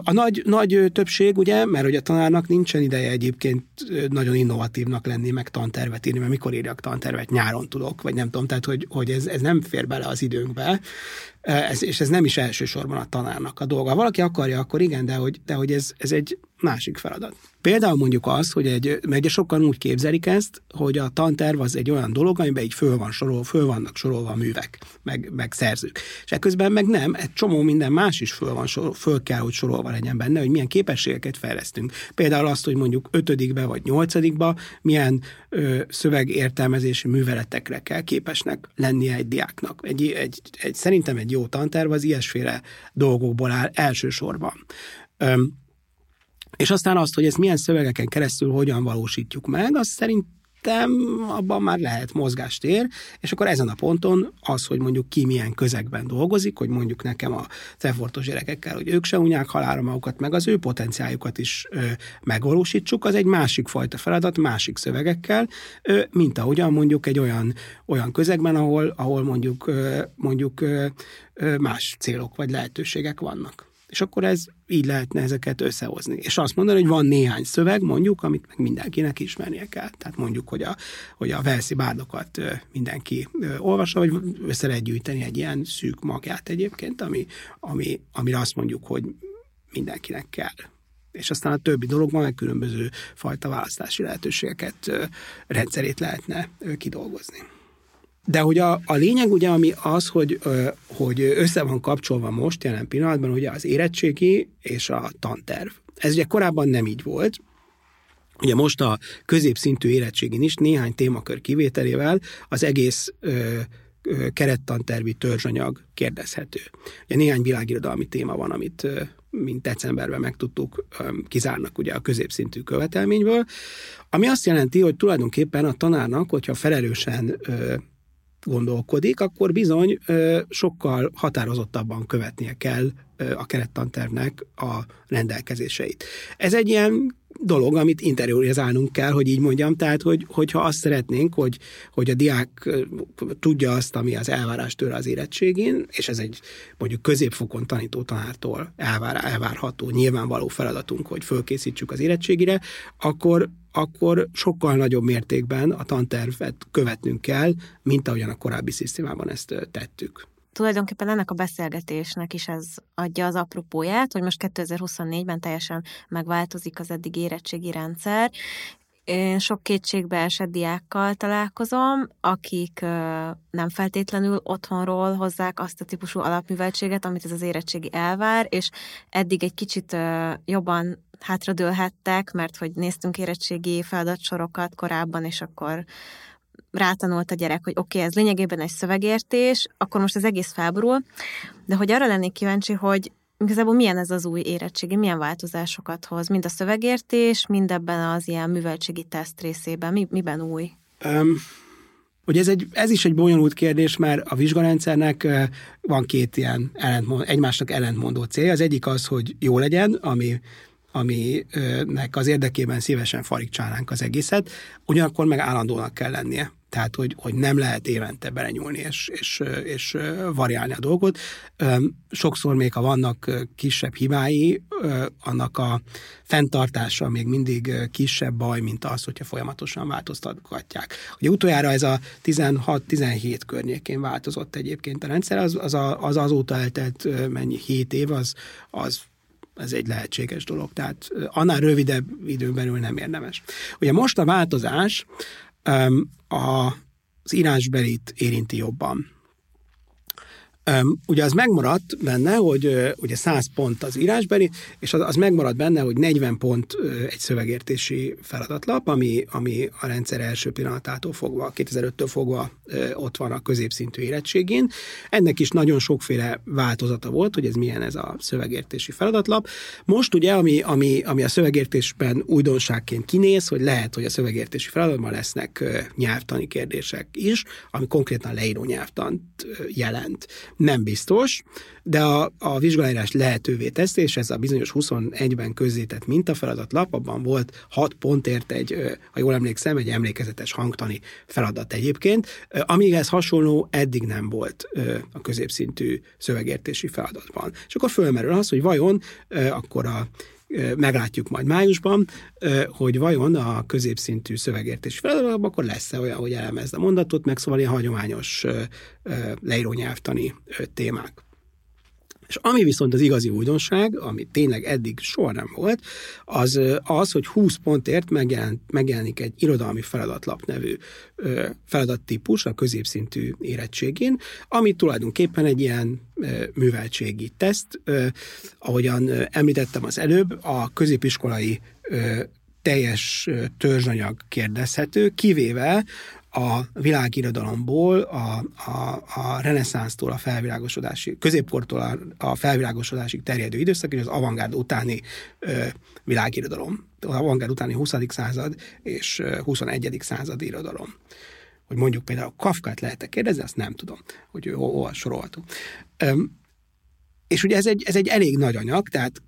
A nagy, nagy többség, ugye, mert hogy a tanárnak nincsen ideje egyébként nagyon innovatívnak lenni, meg tantervet írni, mert mikor írjak tantervet, nyáron tudok, vagy nem tudom, tehát hogy, hogy ez, ez nem fér bele az időnkbe, ez, és ez nem is elsősorban a tanárnak a dolga. Ha valaki akarja, akkor igen, de hogy, de hogy ez, ez egy másik feladat. Például mondjuk az, hogy egy, mert ugye sokan úgy képzelik ezt, hogy a tanterv az egy olyan dolog, amiben így föl, van sorol, föl vannak sorolva a művek, meg, meg szerzők. És ekközben meg nem, egy csomó minden más is föl, van, sorol, föl kell, hogy sorolva legyen benne, hogy milyen képességeket fejlesztünk. Például azt, hogy mondjuk ötödikbe vagy nyolcadikba milyen ö, szövegértelmezési műveletekre kell képesnek lennie egy diáknak. Egy, egy, egy, szerintem egy jó tanterv az ilyesféle dolgokból áll elsősorban. Öm, és aztán azt, hogy ezt milyen szövegeken keresztül hogyan valósítjuk meg, az szerint szerintem abban már lehet mozgástér, és akkor ezen a ponton az, hogy mondjuk ki milyen közegben dolgozik, hogy mondjuk nekem a cefortos gyerekekkel, hogy ők se unják halára magukat, meg az ő potenciáljukat is ö, megvalósítsuk, az egy másik fajta feladat, másik szövegekkel, ö, mint ahogyan mondjuk egy olyan, olyan közegben, ahol, ahol mondjuk, ö, mondjuk ö, más célok vagy lehetőségek vannak. És akkor ez így lehetne ezeket összehozni. És azt mondani, hogy van néhány szöveg, mondjuk, amit meg mindenkinek ismernie kell. Tehát mondjuk, hogy a, hogy a Velszi bárdokat mindenki olvassa, vagy össze lehet gyűjteni egy ilyen szűk magját egyébként, ami, ami, amire azt mondjuk, hogy mindenkinek kell. És aztán a többi dologban meg különböző fajta választási lehetőségeket, rendszerét lehetne kidolgozni. De hogy a, a lényeg ugye, ami az, hogy, hogy össze van kapcsolva most jelen pillanatban ugye az érettségi és a tanterv. Ez ugye korábban nem így volt, Ugye most a középszintű érettségin is néhány témakör kivételével az egész ö, ö, kerettantervi törzsanyag kérdezhető. Ugye néhány világirodalmi téma van, amit ö, mint decemberben meg tudtuk, kizárnak ugye a középszintű követelményből, ami azt jelenti, hogy tulajdonképpen a tanárnak, hogyha felelősen gondolkodik, akkor bizony sokkal határozottabban követnie kell a kerettantervnek a rendelkezéseit. Ez egy ilyen dolog, amit interiorizálnunk kell, hogy így mondjam, tehát, hogy, hogyha azt szeretnénk, hogy, hogy a diák tudja azt, ami az elvárás tőle az érettségén, és ez egy mondjuk középfokon tanító tanártól elvár, elvárható, nyilvánvaló feladatunk, hogy fölkészítsük az érettségire, akkor akkor sokkal nagyobb mértékben a tantervet követnünk kell, mint ahogyan a korábbi szisztémában ezt tettük tulajdonképpen ennek a beszélgetésnek is ez adja az apropóját, hogy most 2024-ben teljesen megváltozik az eddig érettségi rendszer, én sok kétségbe esett diákkal találkozom, akik nem feltétlenül otthonról hozzák azt a típusú alapműveltséget, amit ez az érettségi elvár, és eddig egy kicsit jobban hátradőlhettek, mert hogy néztünk érettségi feladatsorokat korábban, és akkor rátanult a gyerek, hogy oké, okay, ez lényegében egy szövegértés, akkor most az egész felborul, de hogy arra lennék kíváncsi, hogy igazából milyen ez az új érettségi, milyen változásokat hoz, mind a szövegértés, mind ebben az ilyen műveltségi teszt részében, mi, miben új? Um, Ugye ez, egy, ez is egy bonyolult kérdés, mert a vizsgarendszernek van két ilyen ellentmond, egymásnak ellentmondó célja. Az egyik az, hogy jó legyen, ami aminek az érdekében szívesen farigcsálnánk az egészet, ugyanakkor meg állandónak kell lennie. Tehát, hogy, hogy nem lehet évente belenyúlni és, és, és variálni a dolgot. Sokszor még, ha vannak kisebb hibái, annak a fenntartása még mindig kisebb baj, mint az, hogyha folyamatosan változtatgatják. Ugye utoljára ez a 16-17 környékén változott egyébként a rendszer, az, az, a, az azóta eltelt mennyi 7 év, az, az ez egy lehetséges dolog. Tehát annál rövidebb időn belül nem érdemes. Ugye most a változás az írásbelit érinti jobban. Ugye az megmaradt benne, hogy ugye 100 pont az írásbeli, és az, az megmaradt benne, hogy 40 pont egy szövegértési feladatlap, ami, ami a rendszer első pillanatától fogva, 2005-től fogva ott van a középszintű érettségén. Ennek is nagyon sokféle változata volt, hogy ez milyen ez a szövegértési feladatlap. Most ugye, ami, ami, ami a szövegértésben újdonságként kinéz, hogy lehet, hogy a szövegértési feladatban lesznek nyelvtani kérdések is, ami konkrétan leíró nyelvtant jelent nem biztos, de a, a vizsgálás lehetővé teszi, és ez a bizonyos 21-ben közzétett mintafeladat abban volt 6 pontért egy, ha jól emlékszem, egy emlékezetes hangtani feladat egyébként, amíg ez hasonló eddig nem volt a középszintű szövegértési feladatban. És akkor fölmerül az, hogy vajon akkor a meglátjuk majd májusban, hogy vajon a középszintű szövegértés feladatban akkor lesz-e olyan, hogy elemezd a mondatot, meg szóval ilyen hagyományos leírónyelvtani témák. És ami viszont az igazi újdonság, ami tényleg eddig soha nem volt, az az, hogy 20 pontért megjelen, megjelenik egy irodalmi feladatlap nevű feladattípus a középszintű érettségén, ami tulajdonképpen egy ilyen műveltségi teszt. Ahogyan említettem az előbb, a középiskolai teljes törzsanyag kérdezhető, kivéve a világirodalomból, a, a, a reneszánsztól a felvilágosodásig, középkortól a, a felvilágosodásig terjedő időszak, és az avantgárd utáni ö, világirodalom. Az avantgárd utáni 20. század és 21. század irodalom. Hogy mondjuk például Kafkát lehet-e kérdezni, azt nem tudom, hogy ő hol sorolható. És ugye ez egy, ez egy elég nagy anyag, tehát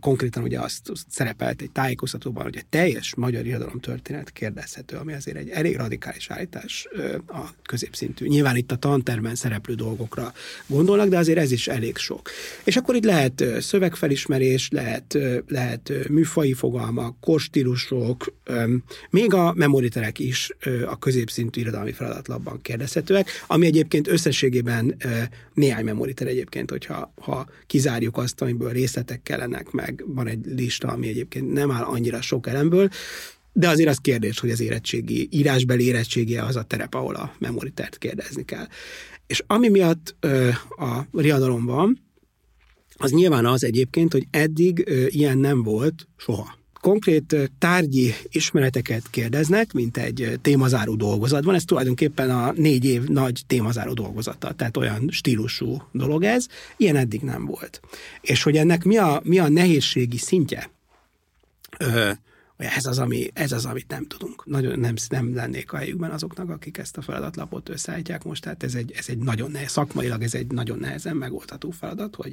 konkrétan ugye azt szerepelt egy tájékoztatóban, hogy egy teljes magyar irodalom történet kérdezhető, ami azért egy elég radikális állítás a középszintű. Nyilván itt a tantermen szereplő dolgokra gondolnak, de azért ez is elég sok. És akkor itt lehet szövegfelismerés, lehet, lehet műfai fogalmak, korstílusok, még a memoriterek is a középszintű irodalmi feladatlapban kérdezhetőek, ami egyébként összességében néhány memoriter egyébként, hogyha ha kizárjuk azt, amiből részletek kellene jelennek meg. Van egy lista, ami egyébként nem áll annyira sok elemből, de azért az kérdés, hogy az érettségi, írásbeli érettségi az a terep, ahol a memoritert kérdezni kell. És ami miatt ö, a riadalom van, az nyilván az egyébként, hogy eddig ö, ilyen nem volt soha konkrét tárgyi ismereteket kérdeznek, mint egy témazáró dolgozatban. Ez tulajdonképpen a négy év nagy témazáró dolgozata, tehát olyan stílusú dolog ez. Ilyen eddig nem volt. És hogy ennek mi a, mi a nehézségi szintje? Ö, ez az, ami, ez az, amit nem tudunk. Nagyon nem, nem lennék a helyükben azoknak, akik ezt a feladatlapot összeállítják most. Tehát ez egy, ez egy nagyon nehéz, szakmailag ez egy nagyon nehezen megoldható feladat, hogy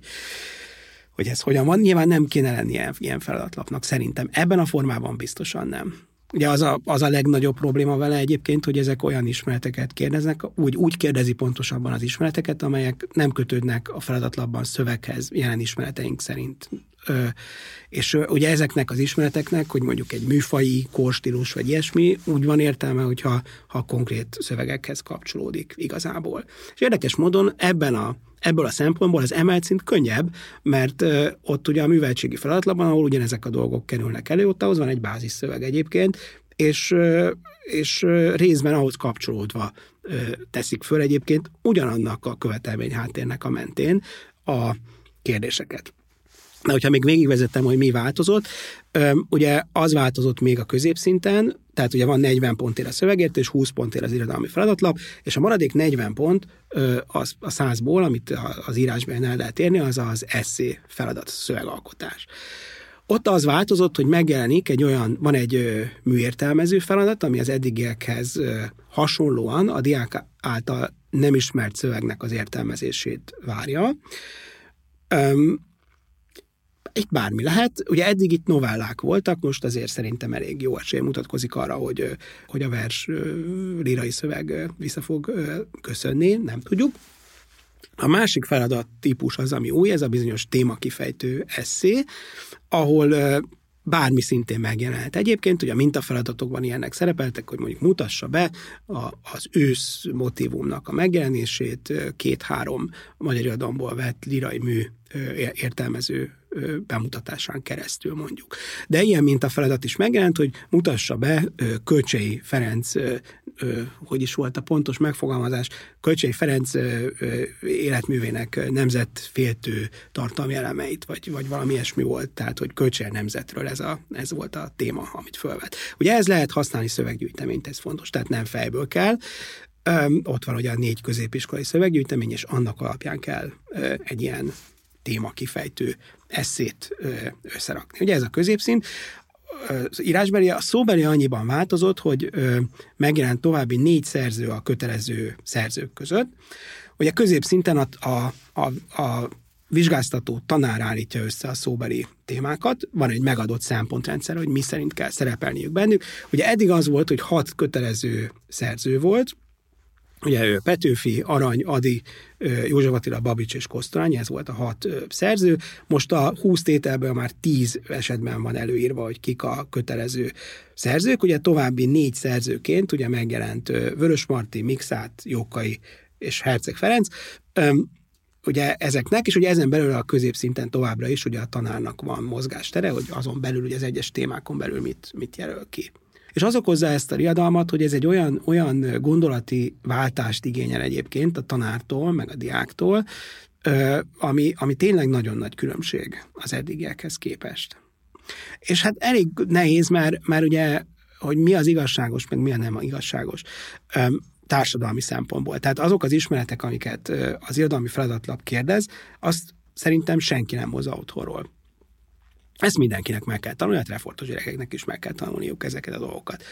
hogy ez hogyan van. Nyilván nem kéne lenni ilyen, feladatlapnak, szerintem. Ebben a formában biztosan nem. Ugye az a, az a legnagyobb probléma vele egyébként, hogy ezek olyan ismereteket kérdeznek, úgy, úgy kérdezi pontosabban az ismereteket, amelyek nem kötődnek a feladatlapban szöveghez, jelen ismereteink szerint. És ugye ezeknek az ismereteknek, hogy mondjuk egy műfai, korstílus vagy ilyesmi, úgy van értelme, hogyha ha konkrét szövegekhez kapcsolódik igazából. És érdekes módon ebben a Ebből a szempontból az emelt szint könnyebb, mert ott ugye a műveltségi feladatlapban, ahol ugyanezek a dolgok kerülnek elő, ott ahhoz van egy bázisszöveg egyébként, és, és részben ahhoz kapcsolódva teszik föl egyébként ugyanannak a követelmény háttérnek a mentén a kérdéseket. De hogyha még végigvezettem, hogy mi változott, ugye az változott még a középszinten, tehát ugye van 40 pontért a szövegért, és 20 pontért az irodalmi feladatlap, és a maradék 40 pont az, a 100-ból, amit az írásban el lehet érni, az az eszé feladat, szövegalkotás. Ott az változott, hogy megjelenik egy olyan, van egy műértelmező feladat, ami az eddigiekhez hasonlóan a diák által nem ismert szövegnek az értelmezését várja itt bármi lehet. Ugye eddig itt novellák voltak, most azért szerintem elég jó esély mutatkozik arra, hogy, hogy a vers lírai szöveg vissza fog köszönni, nem tudjuk. A másik feladat típus az, ami új, ez a bizonyos témakifejtő eszé, ahol bármi szintén megjelent. Egyébként ugye a mintafeladatok ilyenek szerepeltek, hogy mondjuk mutassa be a, az ősz motivumnak a megjelenését két-három magyar irodalomból vett lirai mű értelmező bemutatásán keresztül mondjuk. De ilyen mint a feladat is megjelent, hogy mutassa be Kölcsei Ferenc, hogy is volt a pontos megfogalmazás, Kölcsei Ferenc életművének nemzetféltő tartalmi elemeit, vagy, vagy valami ilyesmi volt, tehát hogy Kölcsei nemzetről ez, a, ez volt a téma, amit fölvet. Ugye ez lehet használni szöveggyűjteményt, ez fontos, tehát nem fejből kell, ott van ugye a négy középiskolai szöveggyűjtemény, és annak alapján kell egy ilyen témakifejtő eszét összerakni. Ugye ez a középszint, az írásbeli, a szóbeli annyiban változott, hogy megjelent további négy szerző a kötelező szerzők között. Ugye középszinten a, a, a, a vizsgáztató tanár állítja össze a szóbeli témákat, van egy megadott szempontrendszer, hogy mi szerint kell szerepelniük bennük. Ugye eddig az volt, hogy hat kötelező szerző volt, Ugye ő Petőfi, Arany, Adi, József Attila, Babics és Kosztorány, ez volt a hat szerző. Most a 20 tételből már 10 esetben van előírva, hogy kik a kötelező szerzők. Ugye további négy szerzőként ugye megjelent Vörös Marti, Mixát, Jókai és Herceg Ferenc. Ugye ezeknek, és ugye ezen belül a középszinten továbbra is ugye a tanárnak van mozgástere, hogy azon belül ugye az egyes témákon belül mit, mit jelöl ki. És az okozza ezt a riadalmat, hogy ez egy olyan, olyan gondolati váltást igényel egyébként a tanártól, meg a diáktól, ami, ami tényleg nagyon nagy különbség az eddigiekhez képest. És hát elég nehéz, mert, mert ugye hogy mi az igazságos, meg mi a nem igazságos társadalmi szempontból. Tehát azok az ismeretek, amiket az irodalmi feladatlap kérdez, azt szerintem senki nem hozza otthonról. Ezt mindenkinek meg kell tanulni, a hát refortos gyerekeknek is meg kell tanulniuk ezeket a dolgokat.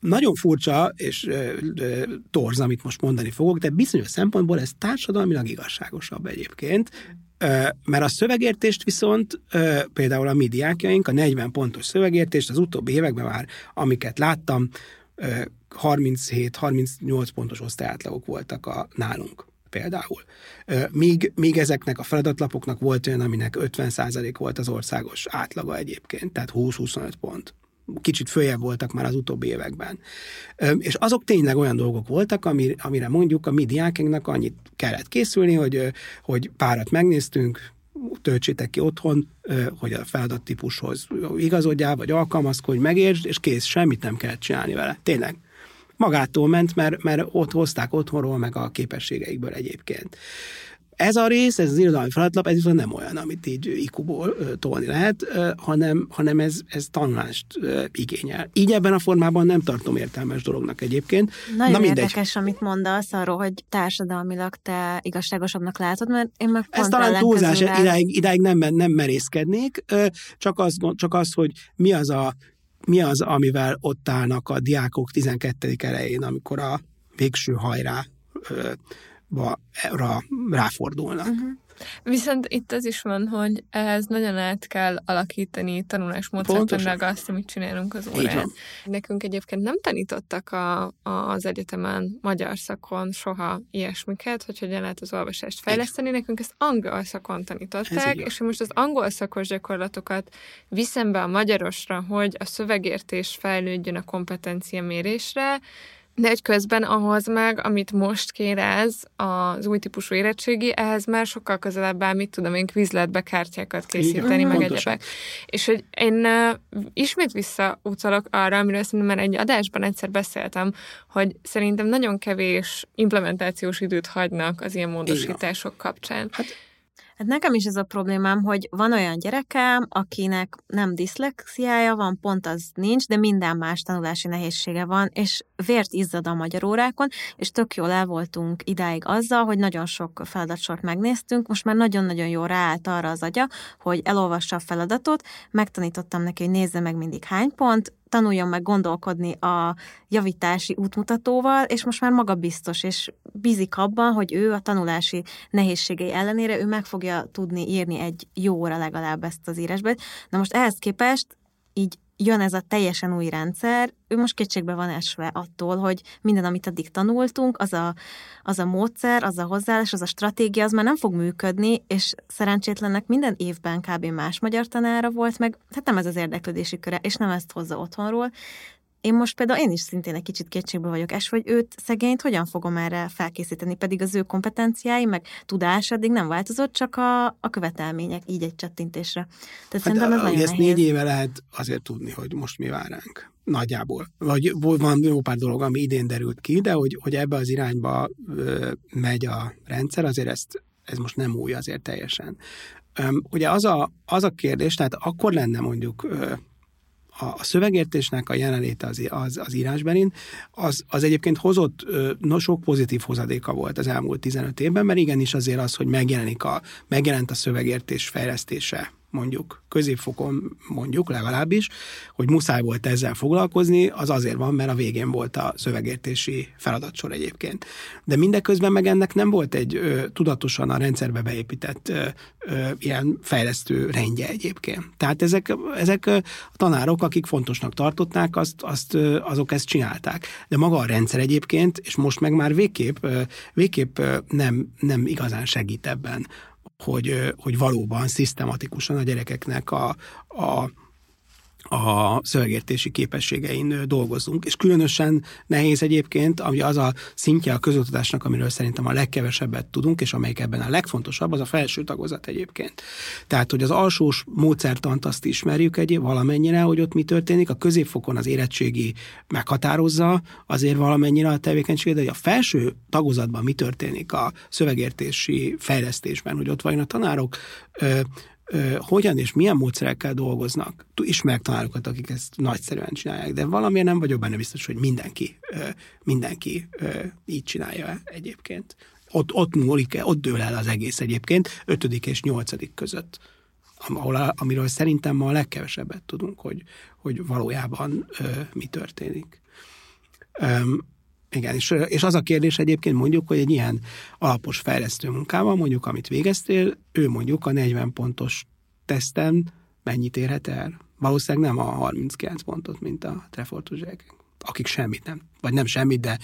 Nagyon furcsa és ö, ö, torz, amit most mondani fogok, de bizonyos szempontból ez társadalmilag igazságosabb egyébként, mert a szövegértést viszont például a mi diákjaink, a 40 pontos szövegértést az utóbbi években már, amiket láttam, 37-38 pontos osztályátlagok voltak a nálunk például. Míg, míg ezeknek a feladatlapoknak volt olyan, aminek 50% volt az országos átlaga egyébként, tehát 20-25 pont. Kicsit följebb voltak már az utóbbi években. És azok tényleg olyan dolgok voltak, amire mondjuk a mi diákainknak annyit kellett készülni, hogy, hogy párat megnéztünk, töltsétek ki otthon, hogy a feladattípushoz igazodjál, vagy alkalmazkodj, megértsd, és kész, semmit nem kell csinálni vele. Tényleg magától ment, mert, mert ott hozták otthonról, meg a képességeikből egyébként. Ez a rész, ez az irodalmi feladatlap, ez viszont nem olyan, amit így ikuból tolni lehet, hanem, hanem ez, ez tanulást igényel. Így ebben a formában nem tartom értelmes dolognak egyébként. Nagyon Na, mindegy. érdekes, amit mondasz arról, hogy társadalmilag te igazságosabbnak látod, mert én meg Ez talán túlzás, idáig, idáig nem, nem merészkednék, csak az, csak az, hogy mi az a mi az, amivel ott állnak a diákok 12. elején, amikor a végső hajrá rá, ráfordulnak. Uh-huh. Viszont itt az is van, hogy ehhez nagyon át kell alakítani tanulásmódszertanilag azt, amit csinálunk az órán. Nekünk egyébként nem tanítottak a, a, az egyetemen magyar szakon soha ilyesmiket, hogy hogyan lehet az olvasást fejleszteni. Nekünk ezt angol szakon tanították, és most az angol szakos gyakorlatokat viszem be a magyarosra, hogy a szövegértés fejlődjön a kompetencia mérésre, de egy közben ahhoz meg, amit most kérez az új típusú érettségi, ehhez már sokkal közelebb áll, mit tudom én, kvizletbe kártyákat készíteni, meg egyebek. És hogy én uh, ismét visszautalok arra, amiről szerintem már egy adásban egyszer beszéltem, hogy szerintem nagyon kevés implementációs időt hagynak az ilyen módosítások kapcsán. Hát Hát nekem is ez a problémám, hogy van olyan gyerekem, akinek nem diszlexiája van, pont az nincs, de minden más tanulási nehézsége van, és vért izzad a magyar órákon, és tök jól el voltunk idáig azzal, hogy nagyon sok feladatsort megnéztünk, most már nagyon-nagyon jól ráállt arra az agya, hogy elolvassa a feladatot, megtanítottam neki, hogy nézze meg mindig hány pont, tanuljon meg gondolkodni a javítási útmutatóval, és most már magabiztos, és bízik abban, hogy ő a tanulási nehézségei ellenére ő meg fogja tudni írni egy jó óra legalább ezt az írásbet. Na most ehhez képest így jön ez a teljesen új rendszer, ő most kétségbe van esve attól, hogy minden, amit addig tanultunk, az a, az a módszer, az a hozzáállás, az a stratégia, az már nem fog működni, és szerencsétlennek minden évben kb. más magyar tanára volt, meg hát nem ez az érdeklődési köre, és nem ezt hozza otthonról, én most például én is szintén egy kicsit kétségbe vagyok es, hogy őt szegényt hogyan fogom erre felkészíteni, pedig az ő kompetenciái, meg tudás addig nem változott, csak a, a követelmények így egy csattintésre. Tehát hát, szerintem ez nagyon ezt négy éve lehet azért tudni, hogy most mi vár ránk. Nagyjából. Vagy van jó pár dolog, ami idén derült ki, de hogy, hogy ebbe az irányba ö, megy a rendszer, azért ezt, ez most nem új azért teljesen. Ugye az a, az a kérdés, tehát akkor lenne mondjuk a, a szövegértésnek a jelenléte az, az, az írásberin, az, az egyébként hozott no, sok pozitív hozadéka volt az elmúlt 15 évben, mert igenis azért az, hogy megjelenik a, megjelent a szövegértés fejlesztése mondjuk középfokon mondjuk legalábbis, hogy muszáj volt ezzel foglalkozni, az azért van, mert a végén volt a szövegértési feladatsor egyébként. De mindeközben meg ennek nem volt egy ö, tudatosan a rendszerbe beépített ö, ö, ilyen fejlesztő rendje egyébként. Tehát ezek, ezek a tanárok, akik fontosnak tartották, azt, azt, azok ezt csinálták. De maga a rendszer egyébként, és most meg már végképp, végképp nem, nem igazán segít ebben hogy, hogy valóban szisztematikusan a gyerekeknek a, a a szövegértési képességein dolgozunk. És különösen nehéz egyébként, ami az a szintje a közoktatásnak, amiről szerintem a legkevesebbet tudunk, és amelyik ebben a legfontosabb, az a felső tagozat egyébként. Tehát, hogy az alsós módszertant azt ismerjük egy valamennyire, hogy ott mi történik, a középfokon az érettségi meghatározza azért valamennyire a tevékenységet, de hogy a felső tagozatban mi történik a szövegértési fejlesztésben, hogy ott vajon a tanárok hogyan és milyen módszerekkel dolgoznak. Ismerek tanárokat, akik ezt nagyszerűen csinálják, de valamiért nem vagyok benne biztos, hogy mindenki, mindenki így csinálja egyébként. Ott, ott múlik, ott dől el az egész egyébként, ötödik és nyolcadik között ahol, amiről szerintem ma a legkevesebbet tudunk, hogy, hogy valójában mi történik. Igen, és, és az a kérdés egyébként mondjuk, hogy egy ilyen alapos fejlesztő munkával, mondjuk amit végeztél, ő mondjuk a 40 pontos teszten mennyit érhet el? Valószínűleg nem a 39 pontot, mint a Trefortos akik semmit nem, vagy nem semmit, de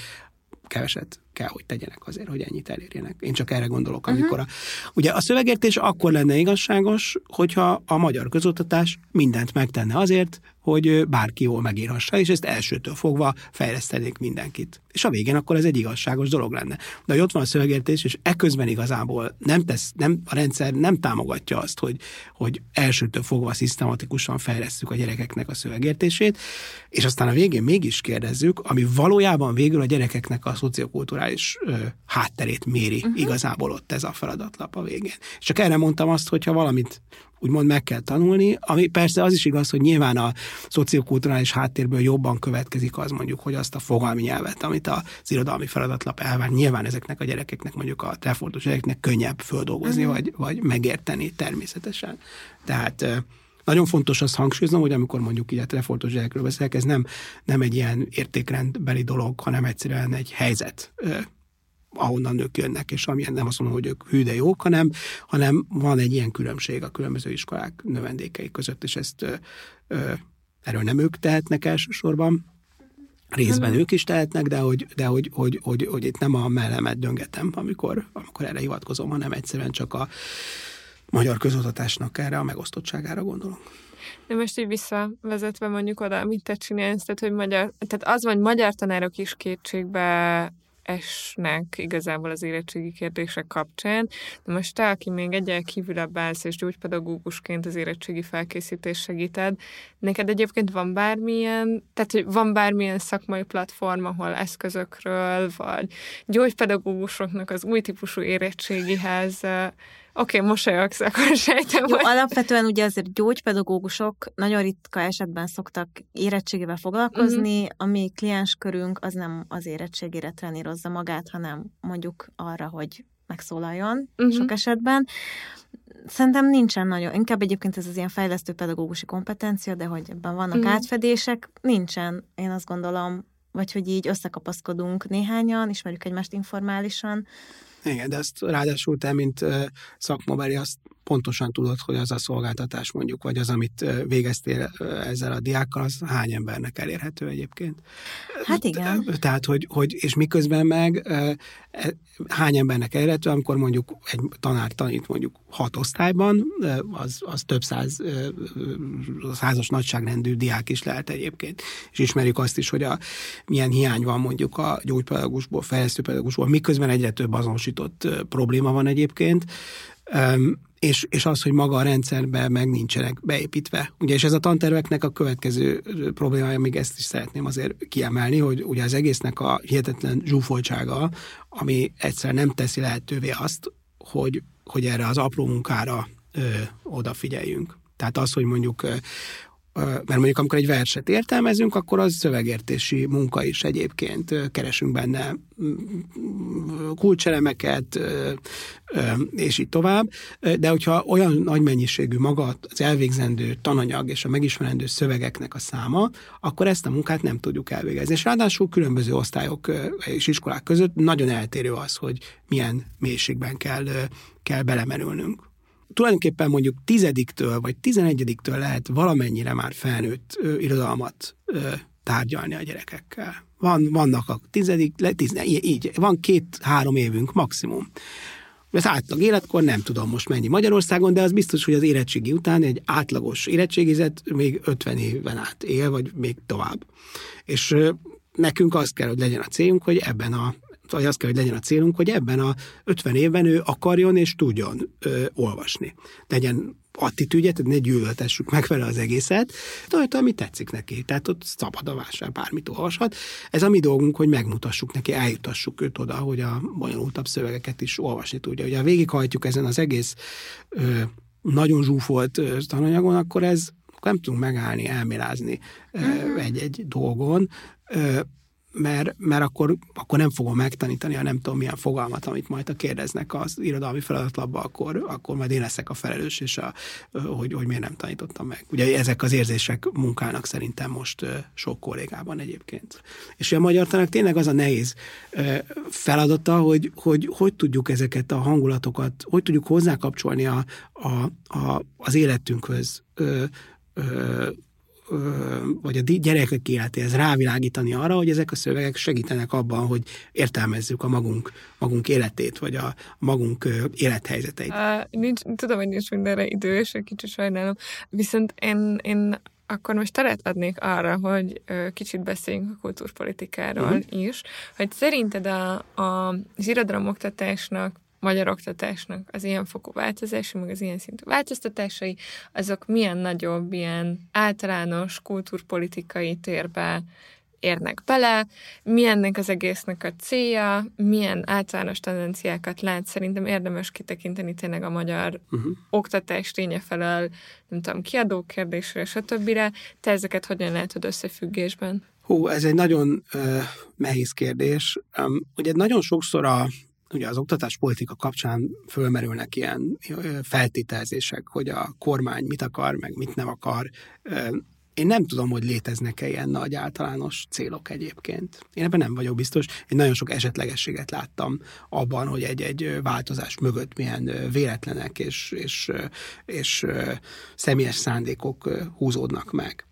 keveset kell, hogy tegyenek azért, hogy ennyit elérjenek. Én csak erre gondolok, mhm. amikor a... Ugye a szövegértés akkor lenne igazságos, hogyha a magyar közoktatás mindent megtenne azért, hogy bárki jól megírhassa, és ezt elsőtől fogva fejlesztenék mindenkit. És a végén akkor ez egy igazságos dolog lenne. De hogy ott van a szövegértés, és eközben igazából nem tesz, nem, a rendszer nem támogatja azt, hogy, hogy elsőtől fogva szisztematikusan fejlesztjük a gyerekeknek a szövegértését, és aztán a végén mégis kérdezzük, ami valójában végül a gyerekeknek a szociokulturális ö, hátterét méri uh-huh. igazából ott ez a feladatlap a végén. Csak erre mondtam azt, hogyha valamit úgymond meg kell tanulni, ami persze az is igaz, hogy nyilván a szociokulturális háttérből jobban következik az mondjuk, hogy azt a fogalmi nyelvet, amit az irodalmi feladatlap elvár, nyilván ezeknek a gyerekeknek, mondjuk a trefordos gyerekeknek könnyebb földolgozni, uh-huh. vagy, vagy megérteni természetesen. Tehát nagyon fontos azt hangsúlyoznom, hogy amikor mondjuk így a trefortos gyerekről beszélek, ez nem, nem egy ilyen értékrendbeli dolog, hanem egyszerűen egy helyzet ahonnan nők jönnek, és amilyen nem azt mondom, hogy ők hű de jók, hanem, hanem van egy ilyen különbség a különböző iskolák növendékei között, és ezt ö, ö, erről nem ők tehetnek elsősorban, részben ők is tehetnek, de hogy, de hogy, hogy, hogy, hogy itt nem a mellemet döngetem, amikor, amikor erre hivatkozom, hanem egyszerűen csak a magyar közoktatásnak erre a megosztottságára gondolom. De most így visszavezetve mondjuk oda, amit te csinálsz, tehát, hogy magyar, tehát az van, hogy magyar tanárok is kétségbe esnek igazából az érettségi kérdések kapcsán. De most te, aki még egyel kívülebb állsz, és gyógypedagógusként az érettségi felkészítés segíted, neked egyébként van bármilyen, tehát hogy van bármilyen szakmai platform, ahol eszközökről, vagy gyógypedagógusoknak az új típusú érettségihez Oké, okay, mosolyogsz, akkor sejtem. Jó, hogy... alapvetően ugye azért gyógypedagógusok nagyon ritka esetben szoktak érettségével foglalkozni, uh-huh. a mi klienskörünk az nem az érettségére trenírozza magát, hanem mondjuk arra, hogy megszólaljon uh-huh. sok esetben. Szerintem nincsen nagyon, inkább egyébként ez az ilyen fejlesztő pedagógusi kompetencia, de hogy ebben vannak uh-huh. átfedések, nincsen, én azt gondolom, vagy hogy így összekapaszkodunk néhányan, ismerjük egymást informálisan, igen, de azt ráadásul te, mint szakmabeli, azt pontosan tudod, hogy az a szolgáltatás mondjuk, vagy az, amit végeztél ezzel a diákkal, az hány embernek elérhető egyébként. Hát igen. Tehát, hogy, hogy és miközben meg e, hány embernek elérhető, amikor mondjuk egy tanár tanít mondjuk hat osztályban, az, az több száz, százas nagyságrendű diák is lehet egyébként. És ismerjük azt is, hogy a, milyen hiány van mondjuk a gyógypedagógusból, fejlesztőpedagógusból, miközben egyre több azonosított probléma van egyébként és, és az, hogy maga a rendszerbe meg nincsenek beépítve. Ugye, és ez a tanterveknek a következő problémája, még ezt is szeretném azért kiemelni, hogy ugye az egésznek a hihetetlen zsúfoltsága, ami egyszer nem teszi lehetővé azt, hogy, hogy erre az apró munkára ö, odafigyeljünk. Tehát az, hogy mondjuk mert mondjuk amikor egy verset értelmezünk, akkor az szövegértési munka is egyébként. Keresünk benne kulcselemeket, és így tovább. De hogyha olyan nagy mennyiségű maga az elvégzendő tananyag és a megismerendő szövegeknek a száma, akkor ezt a munkát nem tudjuk elvégezni. És ráadásul különböző osztályok és iskolák között nagyon eltérő az, hogy milyen mélységben kell, kell belemerülnünk tulajdonképpen mondjuk tizediktől vagy tizenegyediktől lehet valamennyire már felnőtt ö, irodalmat ö, tárgyalni a gyerekekkel. Van, vannak a tizedik, le, tizne, így, van két-három évünk maximum. Az átlag életkor nem tudom most mennyi Magyarországon, de az biztos, hogy az érettségi után egy átlagos érettségizet még 50 éven át él, vagy még tovább. És nekünk az kell, hogy legyen a célunk, hogy ebben a vagy az kell, hogy legyen a célunk, hogy ebben a 50 évben ő akarjon és tudjon ö, olvasni. Legyen attitűdje, tehát ne gyűlöltessük meg vele az egészet, de olyan, ami tetszik neki. Tehát ott szabad a vásár, bármit olvashat. Ez a mi dolgunk, hogy megmutassuk neki, eljutassuk őt oda, hogy a bonyolultabb szövegeket is olvasni tudja. Ugye ha végighajtjuk ezen az egész ö, nagyon zsúfolt tananyagon, akkor ez nem tudunk megállni, elmélázni uh-huh. egy-egy dolgon mert, mert akkor, akkor nem fogom megtanítani, ha nem tudom milyen fogalmat, amit majd a kérdeznek az irodalmi feladatlapba, akkor, akkor majd én leszek a felelős, és a, hogy, hogy miért nem tanítottam meg. Ugye ezek az érzések munkálnak szerintem most sok kollégában egyébként. És a magyar tanak tényleg az a nehéz feladata, hogy, hogy hogy tudjuk ezeket a hangulatokat, hogy tudjuk hozzákapcsolni a, a, a, az életünkhöz, vagy a gyerekek életéhez rávilágítani arra, hogy ezek a szövegek segítenek abban, hogy értelmezzük a magunk, magunk életét, vagy a magunk élethelyzeteit. Uh, nincs, tudom, hogy nincs mindenre idő, és egy kicsit sajnálom. Viszont én, én akkor most teret adnék arra, hogy kicsit beszéljünk a kultúrpolitikáról uh-huh. is, hogy szerinted a, a, az irodalomoktatásnak magyar oktatásnak az ilyen fokú változásai, meg az ilyen szintű változtatásai, azok milyen nagyobb, ilyen általános kultúrpolitikai térbe érnek bele, mi ennek az egésznek a célja, milyen általános tendenciákat lát, szerintem érdemes kitekinteni tényleg a magyar uh-huh. oktatás ténye felől, nem tudom, kiadó kérdésre, stb. Te ezeket hogyan látod összefüggésben? Hú, ez egy nagyon uh, nehéz kérdés. Um, ugye nagyon sokszor a ugye az oktatáspolitika kapcsán fölmerülnek ilyen feltételezések, hogy a kormány mit akar, meg mit nem akar. Én nem tudom, hogy léteznek-e ilyen nagy általános célok egyébként. Én ebben nem vagyok biztos. Én nagyon sok esetlegességet láttam abban, hogy egy-egy változás mögött milyen véletlenek és, és, és személyes szándékok húzódnak meg.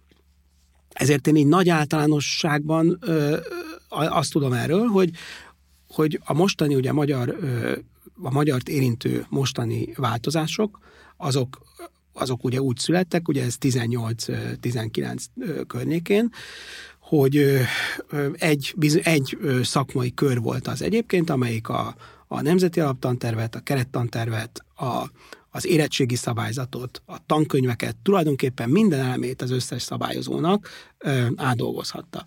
Ezért én így nagy általánosságban azt tudom erről, hogy hogy a mostani, ugye a magyar, a magyart érintő mostani változások, azok azok ugye úgy születtek, ugye ez 18-19 környékén, hogy egy, egy szakmai kör volt az egyébként, amelyik a, a nemzeti alaptantervet, a kerettantervet, a, az érettségi szabályzatot, a tankönyveket, tulajdonképpen minden elemét az összes szabályozónak ö, átdolgozhatta.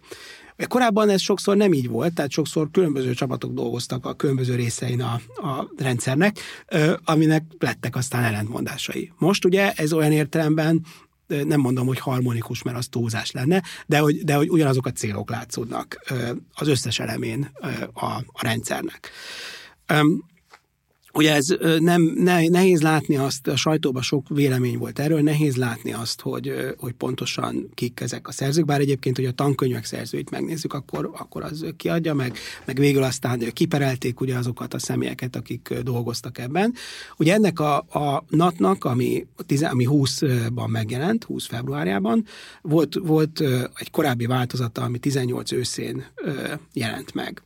Korábban ez sokszor nem így volt, tehát sokszor különböző csapatok dolgoztak a különböző részein a, a rendszernek, aminek lettek aztán ellentmondásai. Most ugye ez olyan értelemben nem mondom, hogy harmonikus, mert az túlzás lenne, de hogy, de hogy ugyanazok a célok látszódnak az összes elemén a, a rendszernek. Ugye ez nem, ne, nehéz látni azt, a sajtóban sok vélemény volt erről, nehéz látni azt, hogy, hogy pontosan kik ezek a szerzők, bár egyébként, hogy a tankönyvek szerzőit megnézzük, akkor, akkor az kiadja, meg, meg végül aztán kiperelték ugye azokat a személyeket, akik dolgoztak ebben. Ugye ennek a, a NAT-nak, ami, ami 20-ban megjelent, 20 februárjában, volt, volt egy korábbi változata, ami 18 őszén jelent meg.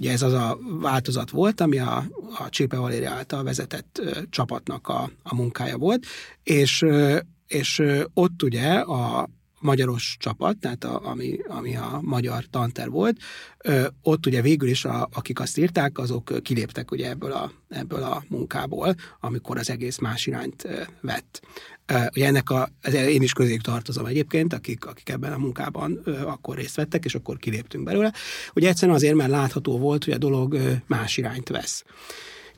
Ugye ez az a változat volt, ami a, a Csépe Valéria által vezetett ö, csapatnak a, a munkája volt, és, ö, és ö, ott ugye a magyaros csapat, tehát a, ami, ami a magyar tanter volt, ö, ott ugye végül is, a, akik azt írták, azok kiléptek ugye ebből a, ebből a munkából, amikor az egész más irányt ö, vett. Ugye ennek a, én is közéjük tartozom egyébként, akik, akik ebben a munkában ö, akkor részt vettek, és akkor kiléptünk belőle. Ugye egyszerűen azért, mert látható volt, hogy a dolog ö, más irányt vesz.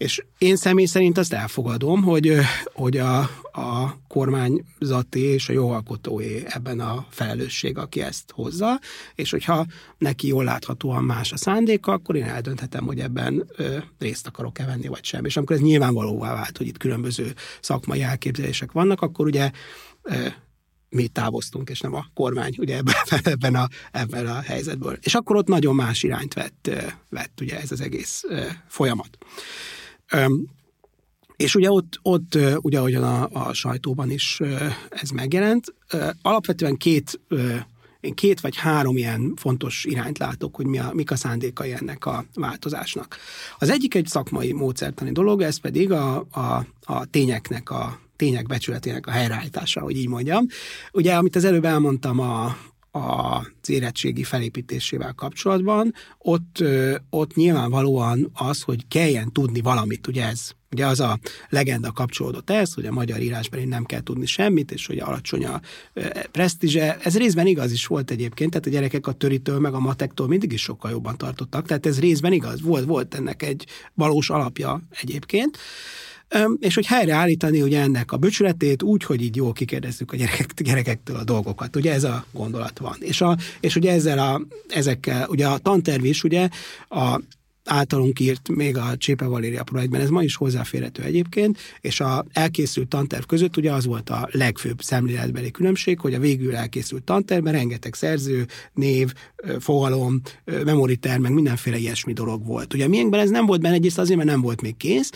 És én személy szerint azt elfogadom, hogy, hogy a, a kormányzati és a jogalkotóé ebben a felelősség, aki ezt hozza, és hogyha neki jól láthatóan más a szándéka, akkor én eldönthetem, hogy ebben ö, részt akarok-e venni, vagy sem. És amikor ez nyilvánvalóvá vált, hogy itt különböző szakmai elképzelések vannak, akkor ugye ö, mi távoztunk, és nem a kormány ugye ebben, ebben, a, ebben a helyzetből. És akkor ott nagyon más irányt vett, vett ugye ez az egész folyamat. És ugye ott, ott ugye ahogyan a, a sajtóban is ez megjelent, alapvetően két én két vagy három ilyen fontos irányt látok, hogy mi a, mik a szándékai ennek a változásnak. Az egyik egy szakmai módszertani dolog, ez pedig a, a, a tényeknek a tények becsületének a helyreállítása, hogy így mondjam. Ugye, amit az előbb elmondtam a, az érettségi felépítésével kapcsolatban, ott, ott nyilvánvalóan az, hogy kelljen tudni valamit, ugye ez Ugye az a legenda kapcsolódott ez, hogy a magyar írásban nem kell tudni semmit, és hogy alacsony a presztízse. Ez részben igaz is volt egyébként, tehát a gyerekek a töritől meg a matektól mindig is sokkal jobban tartottak, tehát ez részben igaz, volt, volt ennek egy valós alapja egyébként. És hogy helyreállítani ugye ennek a böcsületét úgy, hogy így jól kikérdezzük a gyerek, gyerekektől a dolgokat. Ugye ez a gondolat van. És, a, és ugye ezzel a, ezekkel, ugye a tanterv is ugye a általunk írt még a Csépe Valéria projektben, ez ma is hozzáférhető egyébként, és a elkészült tanterv között ugye az volt a legfőbb szemléletbeli különbség, hogy a végül elkészült tantervben rengeteg szerző, név, fogalom, memoriter, meg mindenféle ilyesmi dolog volt. Ugye miénkben ez nem volt benne, egyrészt azért, mert nem volt még kész,